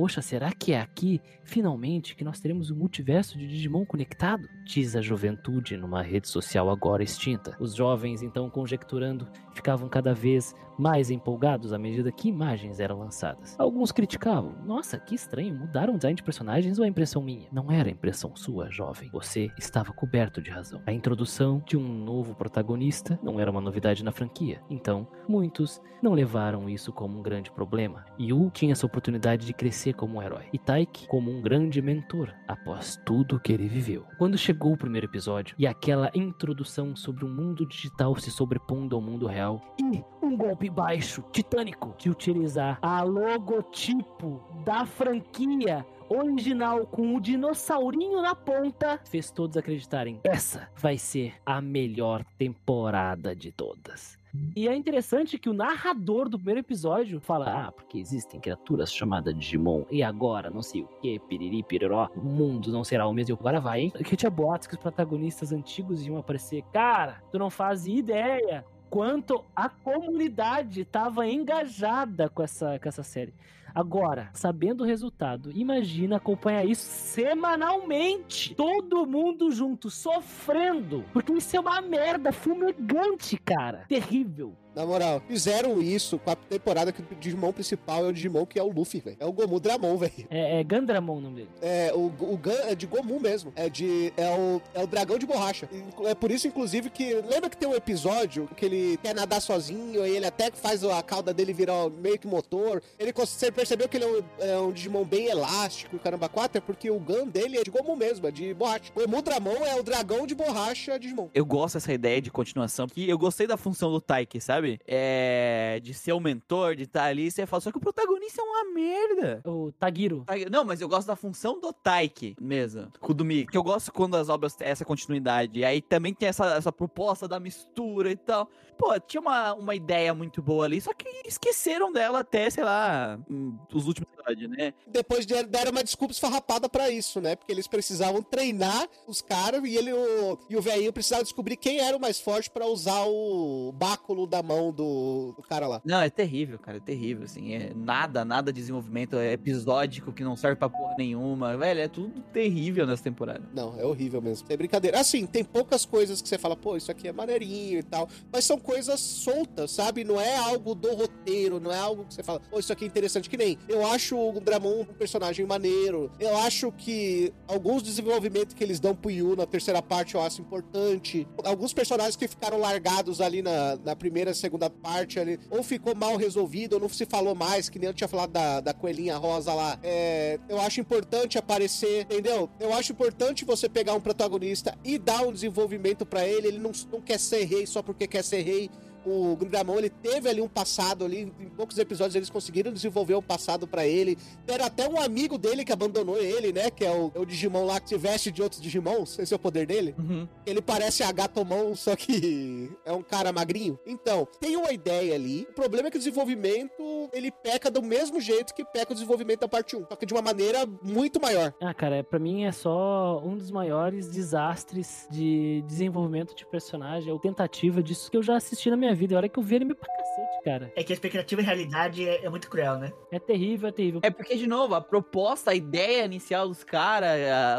poxa, será que é aqui, finalmente, que nós teremos o multiverso de Digimon conectado? Diz a juventude numa rede social agora extinta. Os jovens, então, conjecturando, ficavam cada vez mais empolgados à medida que imagens eram lançadas. Alguns criticavam: Nossa, que estranho, mudaram o design de personagens ou é impressão minha? Não era impressão sua, jovem. Você estava coberto de razão. A introdução de um novo protagonista não era uma novidade na franquia. Então, muitos não levaram isso como um grande problema. Yu tinha essa oportunidade de crescer como um herói, e Taiki como um grande mentor após tudo que ele viveu. Quando chegou o primeiro episódio e aquela introdução sobre um mundo digital se sobrepondo ao mundo real e um golpe baixo, titânico, de utilizar a logotipo da franquia original com o dinossaurinho na ponta, fez todos acreditarem: essa vai ser a melhor temporada de todas. E é interessante que o narrador do primeiro episódio fala: Ah, porque existem criaturas chamadas Digimon, e agora não sei o que, piriri, piroró, o mundo não será o mesmo. Agora vai, hein? Que tinha boatos que os protagonistas antigos iam aparecer. Cara, tu não faz ideia quanto a comunidade estava engajada com essa, com essa série. Agora, sabendo o resultado, imagina acompanhar isso semanalmente. Todo mundo junto, sofrendo. Porque isso é uma merda fumegante, cara. Terrível. Na moral, fizeram isso com a temporada que o Digimon principal é o Digimon que é o Luffy, velho. É o Gomu Dramon, velho. É, é Gandramon o nome dele. É, o, o Gun é de Gomu mesmo. É de. É o, é o dragão de borracha. É por isso, inclusive, que. Lembra que tem um episódio que ele quer nadar sozinho e ele até faz a cauda dele virar meio que motor. Ele você percebeu que ele é um, é um Digimon bem elástico e caramba 4? É porque o Gun dele é de Gomu mesmo, é de borracha. O Emu Dramon é o dragão de borracha Digimon. Eu gosto dessa ideia de continuação, que eu gostei da função do Taiki, sabe? É. De ser o mentor, de estar ali, você fala, só que o protagonista é uma merda. O Tagiro. Não, mas eu gosto da função do Taiki mesmo, Miki. Que eu gosto quando as obras têm essa continuidade. E aí também tem essa, essa proposta da mistura e tal. Pô, tinha uma, uma ideia muito boa ali, só que esqueceram dela até, sei lá, hum, os últimos episódios, né? Depois der- deram uma desculpa esfarrapada pra isso, né? Porque eles precisavam treinar os caras e ele o, e o velhinho precisava descobrir quem era o mais forte pra usar o báculo da mão do, do cara lá. Não, é terrível, cara, é terrível, assim, é nada, nada de desenvolvimento, é episódico que não serve pra porra nenhuma, velho, é tudo terrível nessa temporada. Não, é horrível mesmo. Tem brincadeira. Assim, tem poucas coisas que você fala, pô, isso aqui é maneirinho e tal. Mas são coisas soltas, sabe? Não é algo do roteiro, não é algo que você fala, pô, isso aqui é interessante. Que nem eu acho o Dramon um personagem maneiro. Eu acho que alguns desenvolvimentos que eles dão pro Yu na terceira parte eu acho importante. Alguns personagens que ficaram largados ali na, na primeira, segunda parte ali, ou ficou mal resolvido, ou não se falou mais, que nem eu tinha falado da, da coelhinha rosa lá. É, eu acho importante aparecer, entendeu? Eu acho importante você pegar um protagonista e dar um desenvolvimento pra ele. Ele não, não quer ser rei só porque quer ser rei. O Gundamon, ele teve ali um passado ali, em poucos episódios eles conseguiram desenvolver um passado pra ele. Era até um amigo dele que abandonou ele, né? Que é o, é o Digimon lá que se veste de outros Digimons. Esse é o poder dele. Uhum. Ele parece a Gatomon, só que é um cara magrinho. Então, tem uma ideia ali. O problema é que o desenvolvimento, ele peca do mesmo jeito que peca o desenvolvimento da parte 1. Só que de uma maneira muito maior. Ah, cara, pra mim é só um dos maiores desastres de desenvolvimento de personagem, ou tentativa disso que eu já assisti na minha vida. A hora que eu vi anime pra cacete, cara. É que a expectativa e a realidade é, é muito cruel, né? É terrível, é terrível. É porque, de novo, a proposta, a ideia inicial dos caras,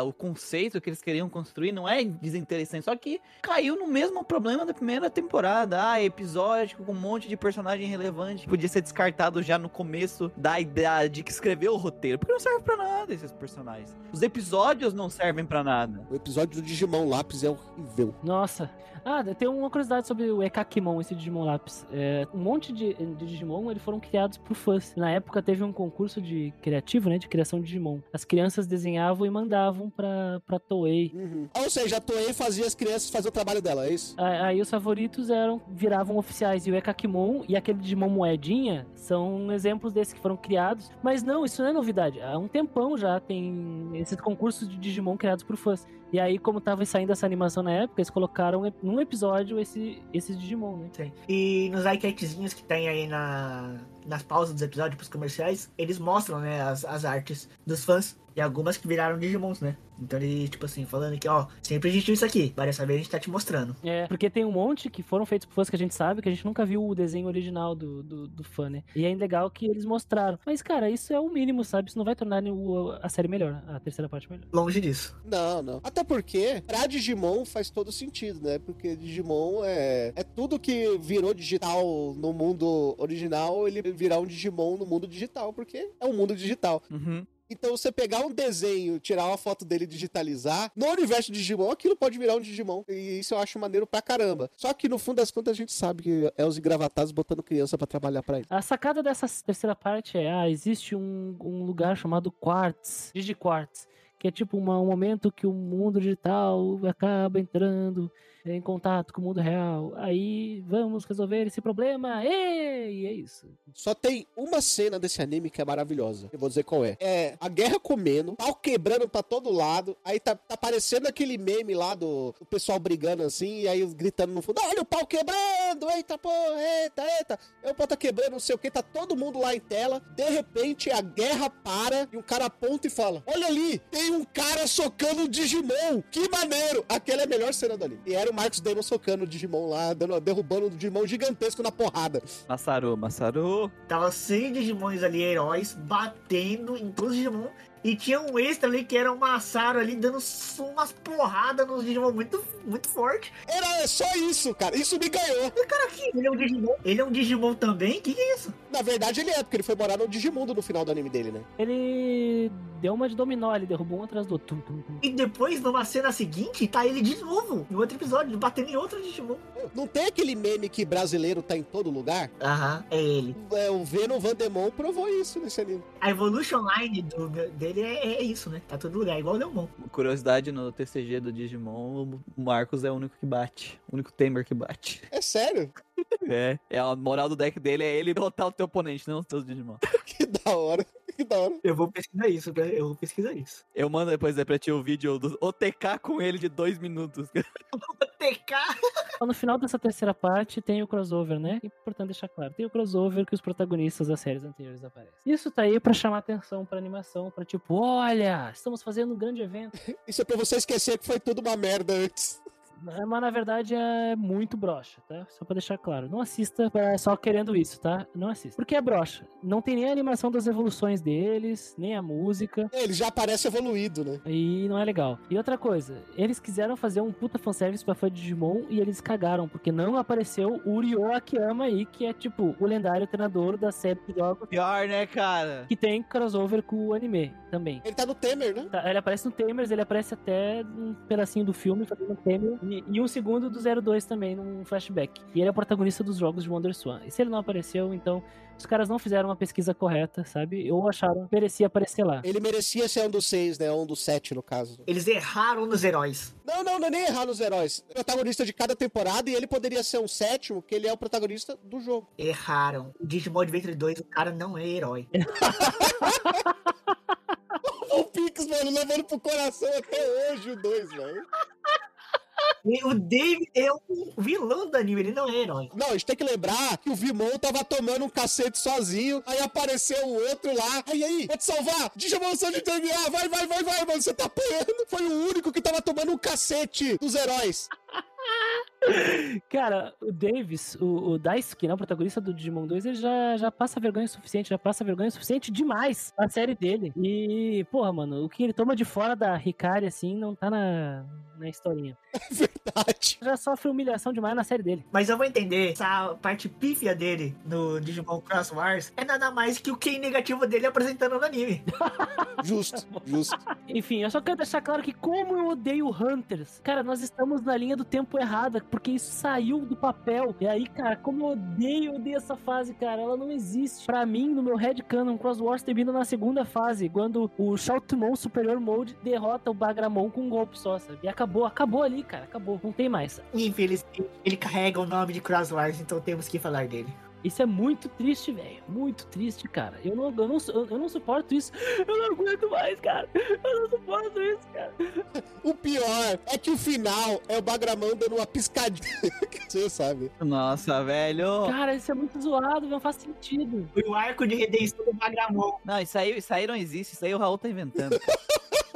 o conceito que eles queriam construir não é desinteressante, só que caiu no mesmo problema da primeira temporada. Ah, episódico com um monte de personagem relevante que podia ser descartado já no começo da ideia de que escreveu o roteiro, porque não serve pra nada esses personagens. Os episódios não servem pra nada. O episódio do Digimon Lápis é horrível. Nossa. Ah, tem uma curiosidade sobre o Ekakimon, esse Digimon Lápis. É, um monte de, de Digimon eles foram criados por fãs. Na época teve um concurso de criativo, né? De criação de Digimon. As crianças desenhavam e mandavam pra, pra Toei. Uhum. Ou seja, a Toei fazia as crianças fazer o trabalho dela, é isso? Aí os favoritos eram viravam oficiais. E o Ekakimon e aquele Digimon Moedinha são exemplos desses que foram criados. Mas não, isso não é novidade. Há um tempão já tem esses concursos de Digimon criados por fãs. E aí, como tava saindo essa animação na época, eles colocaram num episódio esse, esse Digimon, né? Sim. E nos iCatzinhos que tem aí na, nas pausas dos episódios pros comerciais, eles mostram, né, as, as artes dos fãs. E algumas que viraram Digimons, né? Então ele, tipo assim, falando que, ó, sempre existiu isso aqui. Vai dessa vez a gente tá te mostrando. É, porque tem um monte que foram feitos por fãs que a gente sabe, que a gente nunca viu o desenho original do, do, do fã, né? E é legal que eles mostraram. Mas, cara, isso é o mínimo, sabe? Isso não vai tornar a série melhor, a terceira parte melhor. Longe disso. Não, não. Até porque, pra Digimon faz todo sentido, né? Porque Digimon é, é tudo que virou digital no mundo original, ele virar um Digimon no mundo digital, porque é um mundo digital. Uhum. Então, você pegar um desenho, tirar uma foto dele e digitalizar, no universo de Digimon, aquilo pode virar um Digimon. E isso eu acho maneiro pra caramba. Só que, no fundo das contas, a gente sabe que é os engravatados botando criança pra trabalhar pra ele. A sacada dessa terceira parte é, ah, existe um, um lugar chamado Quartz, DigiQuartz, que é tipo uma- um momento que o mundo digital acaba entrando em contato com o mundo real. Aí vamos resolver esse problema. E é isso. Só tem uma cena desse anime que é maravilhosa. Eu vou dizer qual é. É a guerra comendo, pau quebrando pra todo lado. Aí tá, tá aparecendo aquele meme lá do, do pessoal brigando assim, e aí gritando no fundo: Olha o pau quebrando! Eita porra, eita, eita! Aí o pau tá quebrando, não sei o que, tá todo mundo lá em tela. De repente a guerra para e um cara aponta e fala: Olha ali, tem um cara socando o Digimon! Que maneiro! Aquela é a melhor cena anime. E era o Marcos Damon socando o Digimon lá, dando, derrubando o Digimon gigantesco na porrada. Massaru, Massaru. Tava 100 Digimons ali, heróis, batendo em todos os Digimon. E tinha um extra ali que era um Massaro ali dando umas porradas nos Digimon muito, muito forte. Era só isso, cara. Isso me ganhou. Cara, aqui, ele é um Digimon. Ele é um Digimon também? Que que é isso? Na verdade, ele é, porque ele foi morar no Digimundo no final do anime dele, né? Ele deu uma de dominó, ele derrubou um atrás do outro. Tum, tum, tum. E depois, numa cena seguinte, tá ele de novo, em outro episódio, batendo em outro Digimon. Não tem aquele meme que brasileiro tá em todo lugar? Aham, é ele. É, o Venom Vandemon provou isso nesse anime. A Evolution Line do, dele é, é isso, né? Tá todo lugar, igual o Leomon. Curiosidade no TCG do Digimon, o Marcos é o único que bate. O único Tamer que bate. É sério? É, é a moral do deck dele é ele derrotar o teu oponente, não os teus Digimon. Que da hora. Que da hora. Eu vou pesquisar isso, eu vou pesquisar isso. Eu mando depois aí pra ti o vídeo do OTK com ele de dois minutos. TK. No final dessa terceira parte tem o crossover, né? É importante deixar claro. Tem o crossover que os protagonistas das séries anteriores aparecem. Isso tá aí pra chamar atenção pra animação, pra tipo, olha, estamos fazendo um grande evento. Isso é pra você esquecer que foi tudo uma merda antes. É, Mas na verdade é muito broxa, tá? Só pra deixar claro. Não assista só querendo isso, tá? Não assista. Porque é broxa. Não tem nem a animação das evoluções deles, nem a música. Ele já parece evoluído, né? E não é legal. E outra coisa, eles quiseram fazer um puta fanservice pra fã de Digimon e eles cagaram, porque não apareceu o Ryo Akiyama aí, que é tipo o lendário treinador da série de jogos Pior, né, cara? que tem crossover com o anime também. Ele tá no Temer, né? Tá, Ele aparece no Tamers, ele aparece até um pedacinho do filme fazendo Tamer e, e um segundo do 02 também, num flashback. E ele é o protagonista dos jogos de Wonder Swan. E se ele não apareceu, então os caras não fizeram uma pesquisa correta, sabe? Ou acharam que merecia aparecer lá. Ele merecia ser um dos seis, né? Um dos sete, no caso. Eles erraram nos heróis. Não, não, não é nem errar nos heróis. É o protagonista de cada temporada e ele poderia ser um sétimo, que ele é o protagonista do jogo. Erraram. O Digimon Adventure 2, o cara não é herói. O Pix, mano, levando pro coração até hoje o dois, velho. O Dave é o vilão do anime, ele não é herói. Não, a gente tem que lembrar que o Vimon tava tomando um cacete sozinho, aí apareceu o outro lá. Aí, aí, vou te salvar! Digimon de terminar, vai, vai, vai, vai, mano, você tá apanhando. Foi o único que tava tomando um cacete dos heróis. Cara, o Davis, o, o Daisuke, né, o protagonista do Digimon 2, ele já, já passa vergonha o suficiente, já passa vergonha o suficiente demais na série dele. E, porra, mano, o que ele toma de fora da Hikari, assim, não tá na, na historinha. Verdade. Já sofre humilhação demais na série dele. Mas eu vou entender, essa parte pífia dele no Digimon Cross Wars é nada mais que o Ken negativo dele apresentando no anime. Justo, justo. Enfim, eu só quero deixar claro que como eu odeio Hunters, cara, nós estamos na linha do tempo errada, porque isso saiu do papel. E aí, cara, como eu odeio, odeio essa fase, cara, ela não existe. Pra mim, no meu headcanon, Cross Wars termina na segunda fase, quando o Shoutmon Superior Mode derrota o Bagramon com um golpe só, sabe? E acabou, acabou ali, cara, acabou, não tem mais. Infelizmente, ele carrega o nome de Cross Wars, então temos que falar dele. Isso é muito triste, velho. Muito triste, cara. Eu não, eu, não, eu não suporto isso. Eu não aguento mais, cara. Eu não suporto isso, cara. O pior é que o final é o Bagramão dando uma piscadinha. Você sabe. Nossa, velho. Cara, isso é muito zoado, não faz sentido. Foi o arco de redenção do Bagramon. Não, isso aí, isso aí não existe. Isso aí o Raul tá inventando.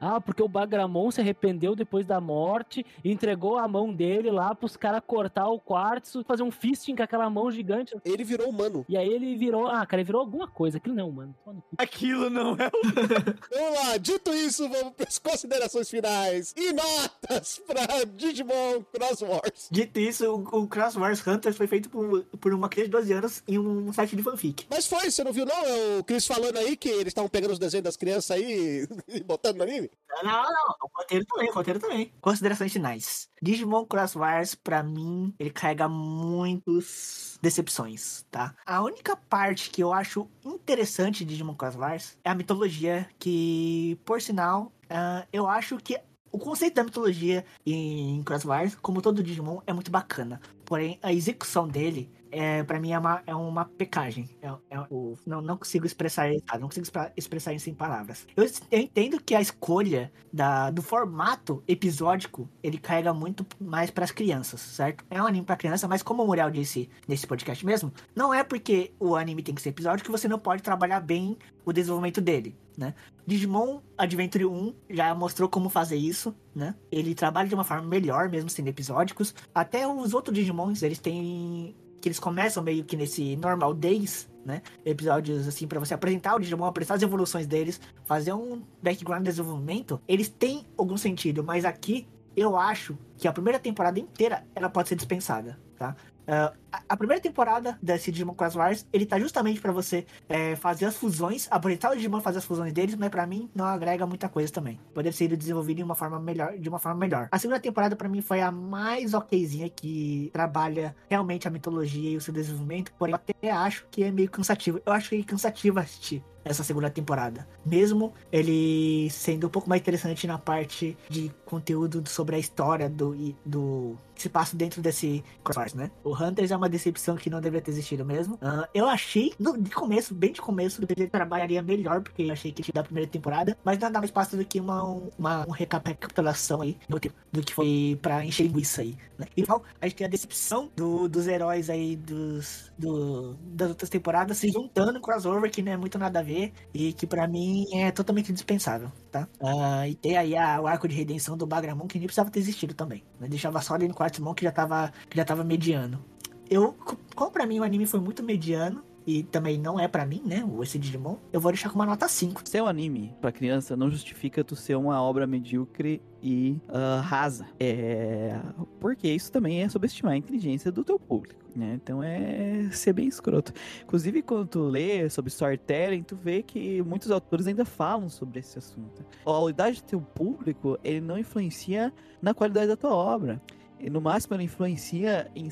Ah, porque o Bagramon se arrependeu depois da morte, e entregou a mão dele lá pros caras cortar o quartzo, fazer um fisting com aquela mão gigante. Ele virou humano. E aí ele virou. Ah, cara, ele virou alguma coisa. Aquilo não, mano. Toma no cu. Aquilo não é o. Vamos lá, dito isso, vamos para as considerações finais e notas pra Digimon Cross Wars. Dito isso, o, o Cross Wars Hunters foi feito por, por uma criança de 12 anos em um site de fanfic. Mas foi, você não viu não? É o Chris falando aí que eles estavam pegando os desenhos das crianças aí e botando no anime? Não, não, não. O roteiro também, o roteiro também. Considerações finais. Digimon Cross Wars, pra mim, ele carrega muitos decepções, tá? A única parte que eu acho interessante de Digimon Cross Wars é a mitologia, que, por sinal, ah, eu acho que o conceito da mitologia em Cross Wars, como todo Digimon, é muito bacana. Porém, a execução dele, é, para mim, é uma, é uma pecagem. É, é- o- não, não consigo expressar isso, não consigo expressar isso em palavras. Eu, eu entendo que a escolha da, do formato episódico, ele carrega muito mais para as crianças, certo? É um anime para criança, mas como o Muriel disse nesse podcast mesmo, não é porque o anime tem que ser episódico que você não pode trabalhar bem o desenvolvimento dele, né? Digimon Adventure 1 já mostrou como fazer isso, né? Ele trabalha de uma forma melhor, mesmo sendo episódicos. Até os outros Digimons, eles têm. que eles começam meio que nesse normal days, né? Episódios assim, pra você apresentar o Digimon, apresentar as evoluções deles, fazer um background de desenvolvimento. Eles têm algum sentido, mas aqui eu acho que a primeira temporada inteira ela pode ser dispensada, tá? Ah, a- primeira temporada desse Digimon Cross Wars, ele tá justamente pra você é, fazer as fusões, apresentar o Digimon fazer as fusões deles, mas pra mim não agrega muita coisa também. Poderia ser desenvolvido de uma forma melhor, de uma forma melhor. A segunda temporada pra mim foi a mais okzinha que trabalha realmente a mitologia e o seu desenvolvimento, porém eu até acho que é meio cansativo. Eu acho que é cansativo assistir essa segunda temporada. Mesmo ele sendo um pouco mais interessante na parte de conteúdo sobre a história do, do que se passa dentro desse Cross Wars, né? O Hunters é uma decepção que não deveria ter existido mesmo. Ah, eu achei, no, de começo, bem de começo, que ele trabalharia melhor, porque eu achei que tinha da primeira temporada, mas nada mais passa do que uma, uma, uma recapitulação aí do do que foi pra encher linguiça aí, né? Então, a gente tem a decepção do- dos heróis aí dos, do, das outras temporadas se juntando com crossover, que não é muito nada a ver, e que pra mim é totalmente dispensável, tá? Ah, e tem aí a- o arco de redenção do Bagramon, que nem precisava ter existido também. Né? Deixava só ali no Quartzmon, que já tava, que já tava mediano. Eu, co- como pra mim o anime foi muito mediano, e também não é pra mim, né, o esse Digimon, eu vou deixar com uma nota 5. Ser um anime pra criança não justifica tu ser uma obra medíocre e ah, rasa. É. Porque isso também é subestimar a inteligência do teu público, né? Então é ser bem escroto. Inclusive, quando tu lê sobre storytelling, tu vê que muitos autores ainda falam sobre esse assunto. A qualidade do teu público, ele não influencia na qualidade da tua obra. E no máximo ele influencia em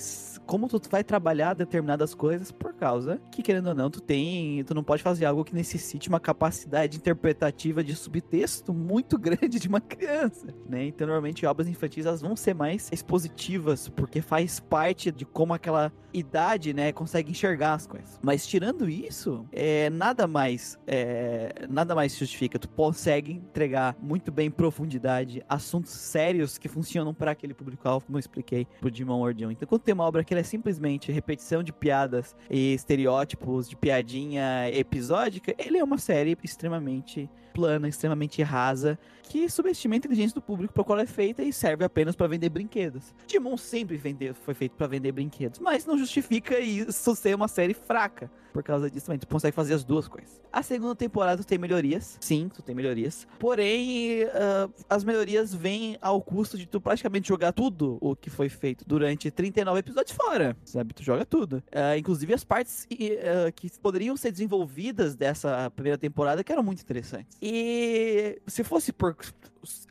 como tu vai trabalhar determinadas coisas por causa que, querendo ou não, tu tem. Tu não pode fazer algo que necessite uma capacidade interpretativa de subtexto muito grande de uma criança, né? Então, normalmente, obras infantis elas vão ser mais expositivas, porque faz parte de como aquela idade, né, consegue enxergar as coisas. Mas tirando isso, é, nada mais é, nada mais justifica. Tu consegue entregar muito bem em profundidade assuntos sérios que funcionam para aquele público-alvo, como eu expliquei pro Digimon Ordeon. Então, quando tem uma obra que é simplesmente repetição de piadas e estereótipos de piadinha episódica, ele é uma série extremamente plana, extremamente rasa, que subestima a inteligência do público para qual é feita e serve apenas para vender brinquedos. Digimon sempre vendeu, foi feito para vender brinquedos, mas não justifica isso ser uma série fraca. Por causa disso também, tu consegue fazer as duas coisas. A segunda temporada tem melhorias, sim, tu tem melhorias. Porém, ah, as melhorias vêm ao custo de tu praticamente jogar tudo o que foi feito durante 39 episódios fora, sabe? Tu joga tudo. Ah, inclusive as partes ah, que poderiam ser desenvolvidas dessa primeira temporada que eram muito interessantes. E se fosse por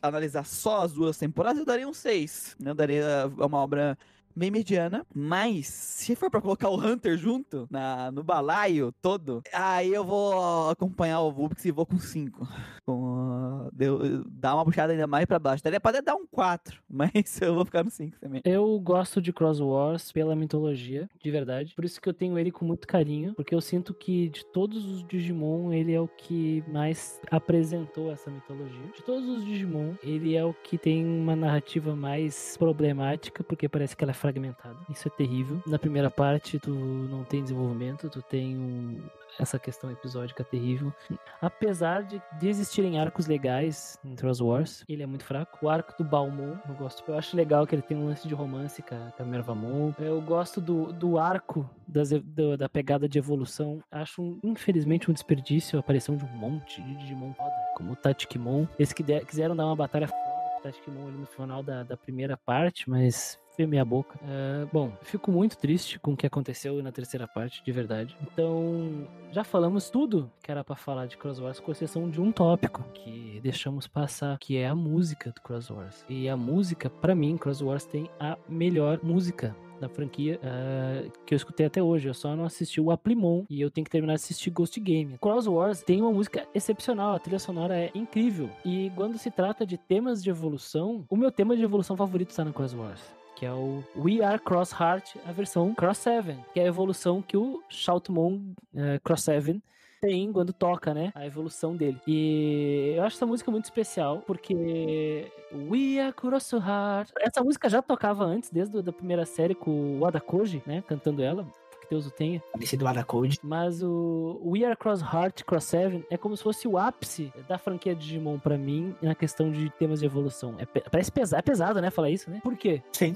analisar só as duas temporadas, eu daria um 6. Né? Eu daria uma obra bem mediana, mas se for pra colocar o Hunter junto na, no balaio todo, aí eu vou acompanhar o Vulpix e vou com 5. Com, deu, dá uma puxada ainda mais pra baixo. Daria pra dar um 4, mas eu vou ficar no 5 também. Eu gosto de Cross Wars pela mitologia, de verdade. Por isso que eu tenho ele com muito carinho, porque eu sinto que de todos os Digimon, ele é o que mais apresentou essa mitologia. De todos os Digimon, ele é o que tem uma narrativa mais problemática, porque parece que ela é fragmentada. Isso é terrível. Na primeira parte, tu não tem desenvolvimento, tu tem um- essa questão episódica terrível. Apesar de, de existirem arcos legais em Cross Wars, ele é muito fraco. O arco do Balmon, eu gosto. Eu acho legal que ele tem um lance de romance com a, com a Mervamon. Eu gosto do, do arco das do- da pegada de evolução. Acho, infelizmente, um desperdício a aparição de um monte de Digimon foda, como o Tatikimon. Eles que der- quiseram dar uma batalha foda pro Tatikimon ali no final da, da primeira parte, mas foi meia boca. É, bom, fico muito triste com o que aconteceu na terceira parte, de verdade. Então, já falamos tudo que era pra falar de Cross Wars, com exceção de um tópico que deixamos passar, que é a música do Cross Wars. E a música, pra mim, Cross Wars tem a melhor música da franquia eh, que eu escutei até hoje. Eu só não assisti o Aplimon e eu tenho que terminar de assistir Ghost Game. Cross Wars tem uma música excepcional, a trilha sonora é incrível. E quando se trata de temas de evolução, o meu tema de evolução favorito está no Cross Wars. Que é o We Are Cross Heart, a versão Cross 7, que é a evolução que o Shoutmon eh, Cross 7 tem quando toca, né? A evolução dele. E eu acho essa música muito especial, porque We Are Cross Heart. Essa música já tocava antes, desde a primeira série com o Ada Koji, né? Cantando ela. Deus o tenha. Esse do Ada Code. Mas o We Are Cross Heart, Cross 7 é como se fosse o ápice da franquia Digimon pra mim na questão de temas de evolução. É, parece pesado, é pesado, né? Falar isso, né? Por quê? Sim.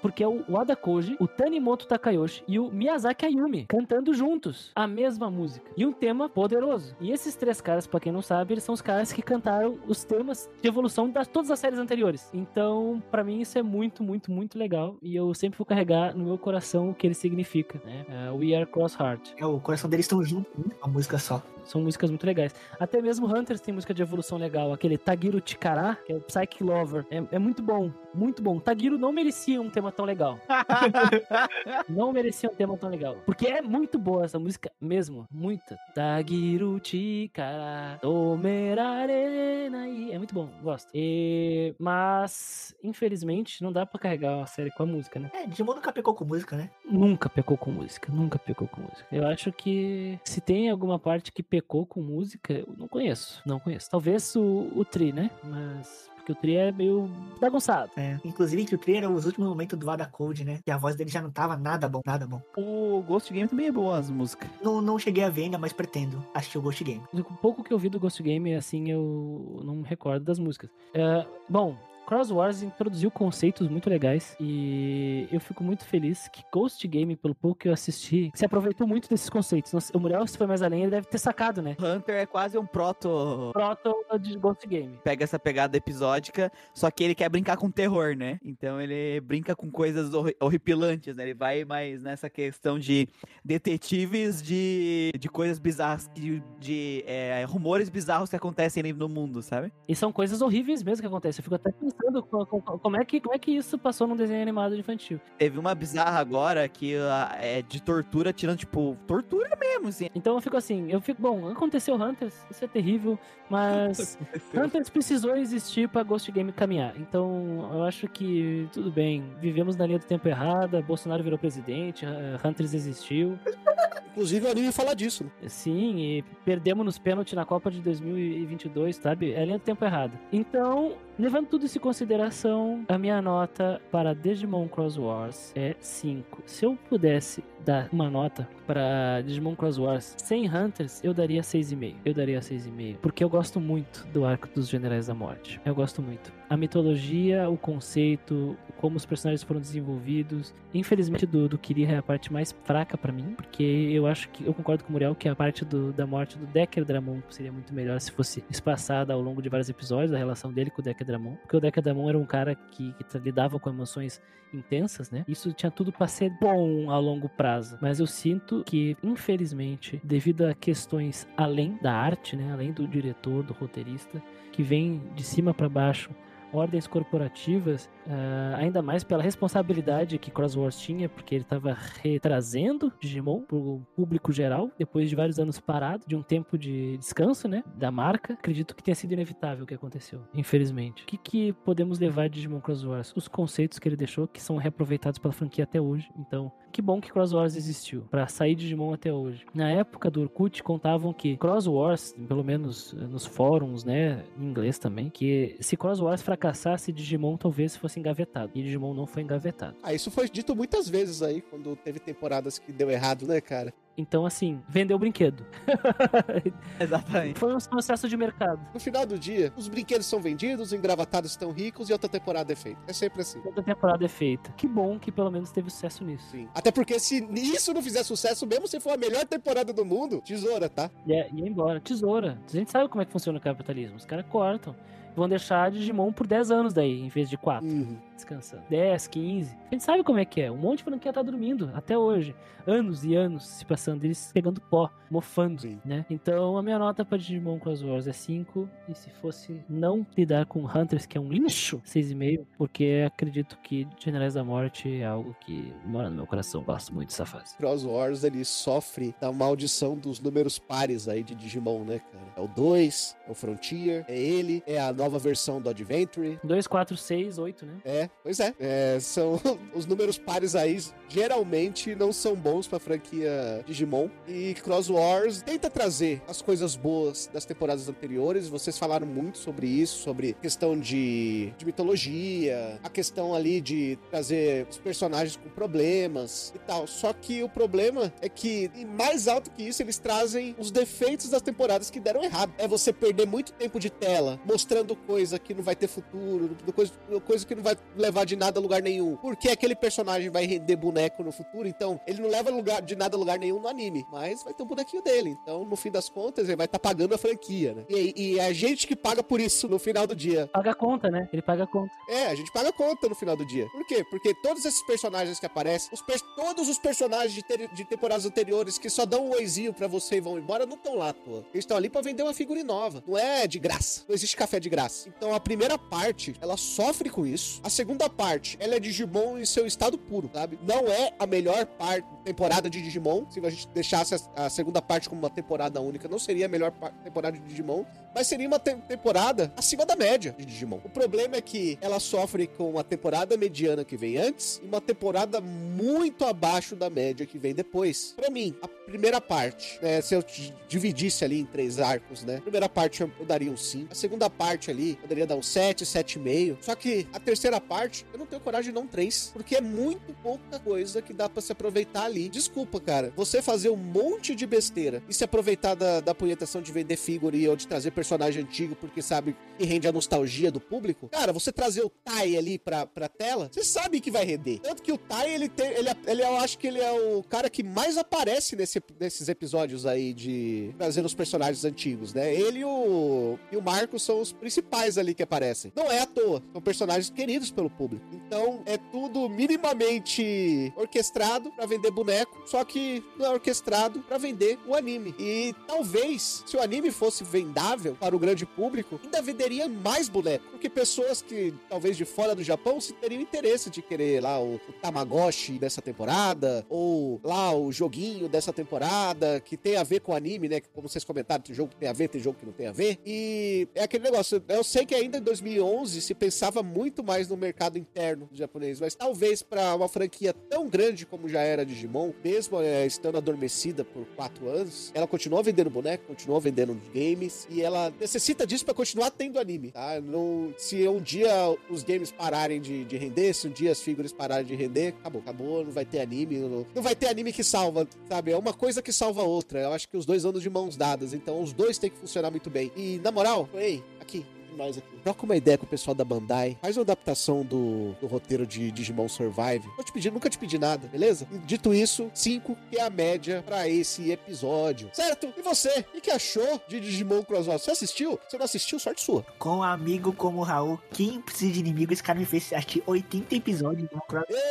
Porque é o o Ada Koji, o Tanimoto Takayoshi e o Miyazaki Ayumi cantando juntos a mesma música. E um tema poderoso. E esses três caras, pra quem não sabe, eles são os caras que cantaram os temas de evolução das todas as séries anteriores. Então, pra mim, isso é muito, muito, muito legal. E eu sempre vou carregar no meu coração o que ele significa, né? É, We Are Cross Heart. É, o coração deles estão juntos, né? Uma música só. São músicas muito legais. Até mesmo Hunters tem música de evolução legal. Aquele Tagiro Chikara, que é o Psychic Lover. É, é muito bom, muito bom. Tagiro não merecia um tema tão legal. não merecia um tema tão legal. Porque é muito boa essa música mesmo. Muita. Tagiru Chikara Tomerare nai. É muito bom, gosto. E... Mas, infelizmente, não dá pra carregar a série com a música, né? É, Digimon nunca pecou com música, né? Nunca pecou com música, nunca pecou com música. Eu acho que se tem alguma parte que pecou com música, eu não conheço, não conheço. Talvez o, o Tri, né? Mas porque o Tri é meio bagunçado. É. Inclusive que o Tri era os últimos momentos do Vada Code, né? Que a voz dele já não tava nada bom, nada bom. O Ghost Game também é boa as músicas. Não, não cheguei a ver ainda, mas pretendo assistir o Ghost Game. O pouco que eu vi do Ghost Game, assim, eu não me recordo das músicas. É, bom, Cross Wars introduziu conceitos muito legais e eu fico muito feliz que Ghost Game, pelo pouco que eu assisti, se aproveitou muito desses conceitos. Nossa, O Muriel, se foi mais além, ele deve ter sacado, né? Hunter é quase um proto. Proto de Ghost Game. Pega essa pegada episódica, só que ele quer brincar com terror, né? Então ele brinca com coisas horri- horripilantes, né? Ele vai mais nessa questão de detetives de, de coisas bizarras, de, de é, rumores bizarros que acontecem ali no mundo, sabe? E são coisas horríveis mesmo que acontecem. Eu fico até pensando co- como é que, como é que isso passou num desenho animado infantil. Teve uma bizarra agora que ah, é de tortura, tirando, tipo, tortura mesmo, assim. Então eu fico assim, eu fico, bom, aconteceu Hunters, isso é terrível, mas Hunters precisou existir pra Ghost Game caminhar. Então eu acho que tudo bem, vivemos na linha do tempo errada, Bolsonaro virou presidente, eh, Hunters existiu, Inclusive o anime fala disso. né? sim, e perdemos nos pênaltis na Copa de 2022, sabe? É a linha do tempo errada. Então, levando tudo isso em consideração, a minha nota para Digimon Cross Wars é 5. Se eu pudesse dar uma nota para Digimon Cross Wars sem Hunters, eu daria 6,5. Eu daria 6,5. Porque eu gosto muito do arco dos Generais da Morte. Eu gosto muito. A mitologia, o conceito, como os personagens foram desenvolvidos. Infelizmente, do, do Kirira é a parte mais fraca pra mim. Porque eu acho que. Eu concordo com o Muriel que a parte do- da morte do Decker Dramon seria muito melhor se fosse espaçada ao longo de vários episódios, a relação dele com o Decker Dramon. Porque o Decker Dramon era um cara que, que lidava com emoções intensas, né? Isso tinha tudo pra ser bom a longo prazo. Mas eu sinto que, infelizmente, devido a questões além da arte, né? Além do diretor, do roteirista, que vem de cima pra baixo ordens corporativas, ah, ainda mais pela responsabilidade que Cross Wars tinha, porque ele estava retrazendo Digimon pro público geral, depois de vários anos parado, de um tempo de descanso, né, da marca. Acredito que tenha sido inevitável o que aconteceu, infelizmente. O que, que podemos levar de Digimon Cross Wars? Os conceitos que ele deixou, que são reaproveitados pela franquia até hoje. Então, que bom que Cross Wars existiu, para sair de Digimon até hoje. Na época do Orkut, contavam que Cross Wars, pelo menos eh, nos fóruns, né, em inglês também, que se Cross Wars fracassasse, Digimon talvez fosse engavetado. E Digimon não foi engavetado. Ah, isso foi dito muitas vezes aí, quando teve temporadas que deu errado, né, cara? Então, assim, vendeu o brinquedo. Exatamente. foi um sucesso de mercado. No final do dia, os brinquedos são vendidos, os engravatados estão ricos e outra temporada é feita. É sempre assim. Toda temporada é feita. Que bom que pelo menos teve sucesso nisso. Sim. Até porque se isso não fizer sucesso, mesmo se for a melhor temporada do mundo, tesoura, tá? E é, e é embora. Tesoura. A gente sabe como é que funciona o capitalismo. Os caras cortam. Vão deixar Digimon por 10 anos daí, em vez de 4. Uhum. descansando. 10, 15. A gente sabe como é que é. Um monte de franquia tá dormindo até hoje. Anos e anos se passando, eles pegando pó, mofando, Sim. né? Então a minha nota pra Digimon Cross Wars é 5. E se fosse não lidar com Hunters, que é um lixo, 6,5. Porque acredito que Generais da Morte é algo que mora no meu coração. Gosto muito dessa fase. Cross Wars, ele sofre da maldição dos números pares aí de Digimon, né, cara? É o 2, é o Frontier, é ele, é a nova versão do Adventure. 2, 4, 6, 8, né? É, pois é. É, são os números pares aí, geralmente não são bons pra franquia Digimon. E Cross Wars tenta trazer as coisas boas das temporadas anteriores. Vocês falaram muito sobre isso, sobre questão de, de mitologia, a questão ali de trazer os personagens com problemas e tal. Só que o problema é que, mais alto que isso, eles trazem os defeitos das temporadas que deram errado. É você perder muito tempo de tela mostrando coisa que não vai ter futuro, coisa, coisa que não vai levar de nada a lugar nenhum. Porque aquele personagem vai render boneco no futuro, então ele não leva lugar, de nada a lugar nenhum no anime, mas vai ter um bonequinho dele. Então, no fim das contas, ele vai estar tá pagando a franquia, né? E, e é a gente que paga por isso no final do dia. Paga a conta, né? Ele paga a conta. É, a gente paga a conta no final do dia. Por quê? Porque todos esses personagens que aparecem, os todos os personagens de, ter de temporadas anteriores que só dão um oizinho pra você e vão embora, não estão lá, pô. Eles estão ali pra vender uma figura nova. Não é de graça. Não existe café de graça. Então a primeira parte, ela sofre com isso. A segunda parte, ela é Digimon em seu estado puro, sabe? Não é a melhor parte, temporada de Digimon. Se a gente deixasse a, segunda parte como uma temporada única, não seria a melhor temporada de Digimon mas seria uma te temporada acima da média de Digimon. O problema é que ela sofre com uma temporada mediana que vem antes e uma temporada muito abaixo da média que vem depois. Para mim, a primeira parte, né, se eu dividisse ali em três arcos, né? A primeira parte eu daria um 5, a segunda parte ali poderia dar um 7, 7,5. Só que a terceira parte eu não tenho coragem de dar um 3, porque é muito pouca coisa que dá para se aproveitar ali. Desculpa, cara, você fazer um monte de besteira e se aproveitar da, da punhetação de vender figure ou de trazer personagem antigo porque sabe que rende a nostalgia do público, cara, você trazer o Tai ali pra, pra tela, você sabe que vai render. Tanto que o Tai, ele tem. Ele, ele, eu acho que ele é o cara que mais aparece nesse, nesses episódios aí de trazendo os personagens antigos, né? Ele e o, e o Marco são os principais ali que aparecem. Não é à toa, são personagens queridos pelo público. Então é tudo minimamente orquestrado para vender boneco, só que não é orquestrado para vender o anime. E talvez, se o anime fosse vendável, para o grande público, ainda venderia mais boneco. Porque pessoas que, talvez de fora do Japão, se teriam interesse de querer lá o, o Tamagotchi dessa temporada, ou lá o joguinho dessa temporada, que tem a ver com anime, né? Como vocês comentaram, tem jogo que tem a ver, tem jogo que não tem a ver. E é aquele negócio, eu sei que ainda em 2011 se pensava muito mais no mercado interno japonês, mas talvez para uma franquia tão grande como já era Digimon, mesmo é, estando adormecida por quatro anos, ela continuou vendendo boneco, continuou vendendo games, e ela necessita disso para continuar tendo anime, tá? Não, se um dia os games pararem de, de render, se um dia as figuras pararem de render, acabou, acabou, não vai ter anime, não, não vai ter anime que salva, sabe? É uma coisa que salva a outra. Eu acho que os dois andam de mãos dadas, então os dois têm que funcionar muito bem. E na moral, ei, aqui, nós aqui. Troca uma ideia com o pessoal da Bandai. Faz uma adaptação do, do roteiro de Digimon Survive. Não te pedi, nunca te pedi nada, beleza? E dito isso, 5 que é a média para esse episódio. Certo? E você? O que achou de Digimon Crosswalk? Você assistiu? Você não assistiu? Sorte sua. Com um amigo como o Raul, quem precisa de inimigo, esse cara me fez assistir 80 episódios do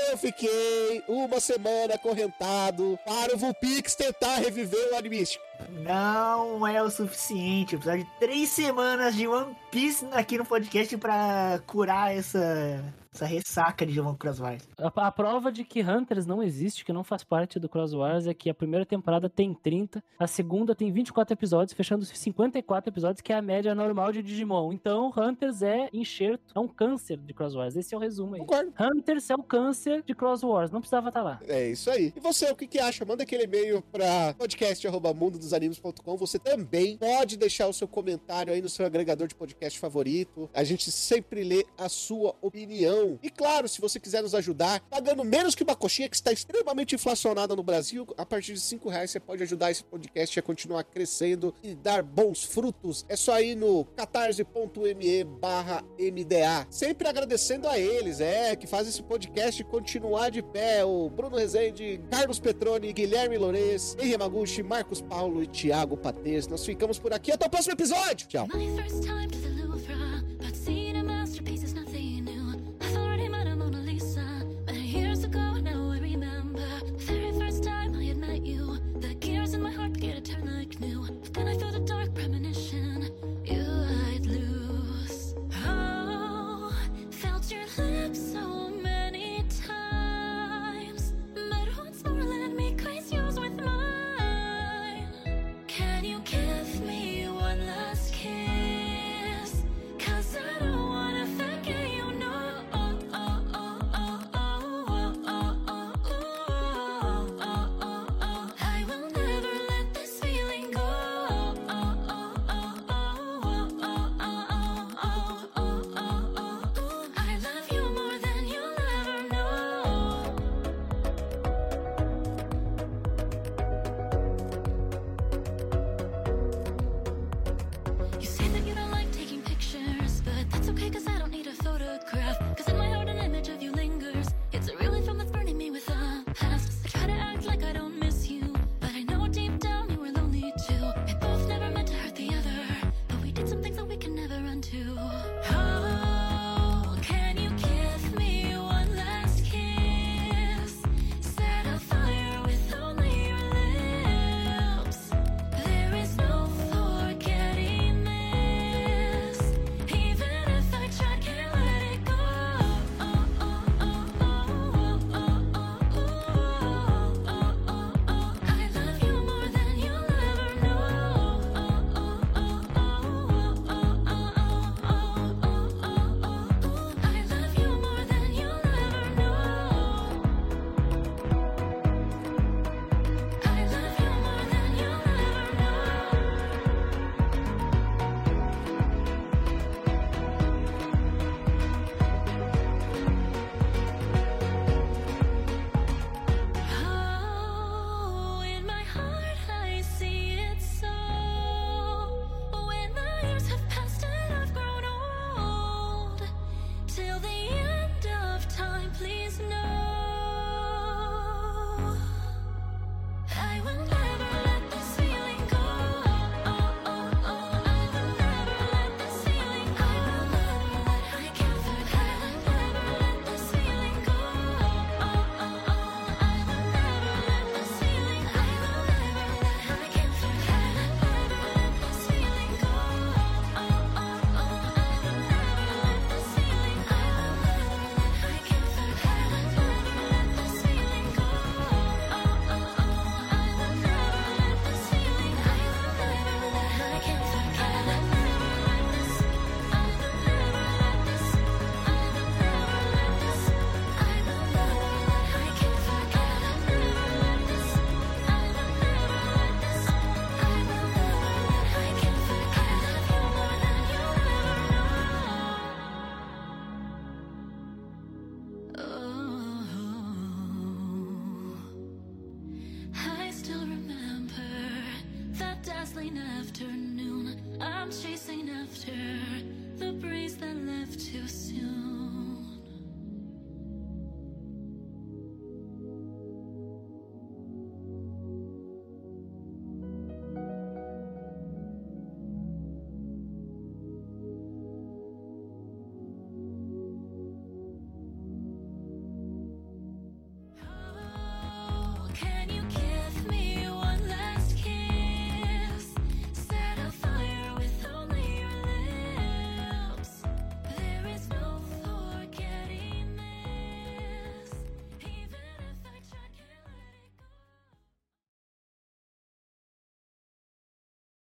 Eu fiquei uma semana acorrentado para o Vulpix tentar reviver o Animístico. Não é o suficiente. Eu precisava de três semanas de One Piece aqui no podcast para curar essa essa ressaca de Digimon Cross Wars. A, a, prova de que Hunters não existe, que não faz parte do Cross Wars, é que a primeira temporada tem 30, a segunda tem 24 episódios, fechando 54 episódios, que é a média normal de Digimon. Então, Hunters é enxerto, é um câncer de Cross Wars. Esse é o resumo aí. Concordo. Hunters é o câncer de Cross Wars, não precisava estar tá lá. É isso aí. E você, o que, que acha? Manda aquele e-mail para podcast.mundodosanimos.com. Você também pode deixar o seu comentário aí no seu agregador de podcast favorito. A gente sempre lê a sua opinião e claro, se você quiser nos ajudar, pagando menos que uma coxinha que está extremamente inflacionada no Brasil, a partir de 5 reais você pode ajudar esse podcast a continuar crescendo e dar bons frutos. É só ir no catarse.me barra MDA. Sempre agradecendo a eles, é, que faz esse podcast continuar de pé. O Bruno Rezende, Carlos Petroni, Guilherme Lourenço, Henri Maguchi, Marcos Paulo e Thiago Patês. Nós ficamos por aqui. Até o próximo episódio. Tchau.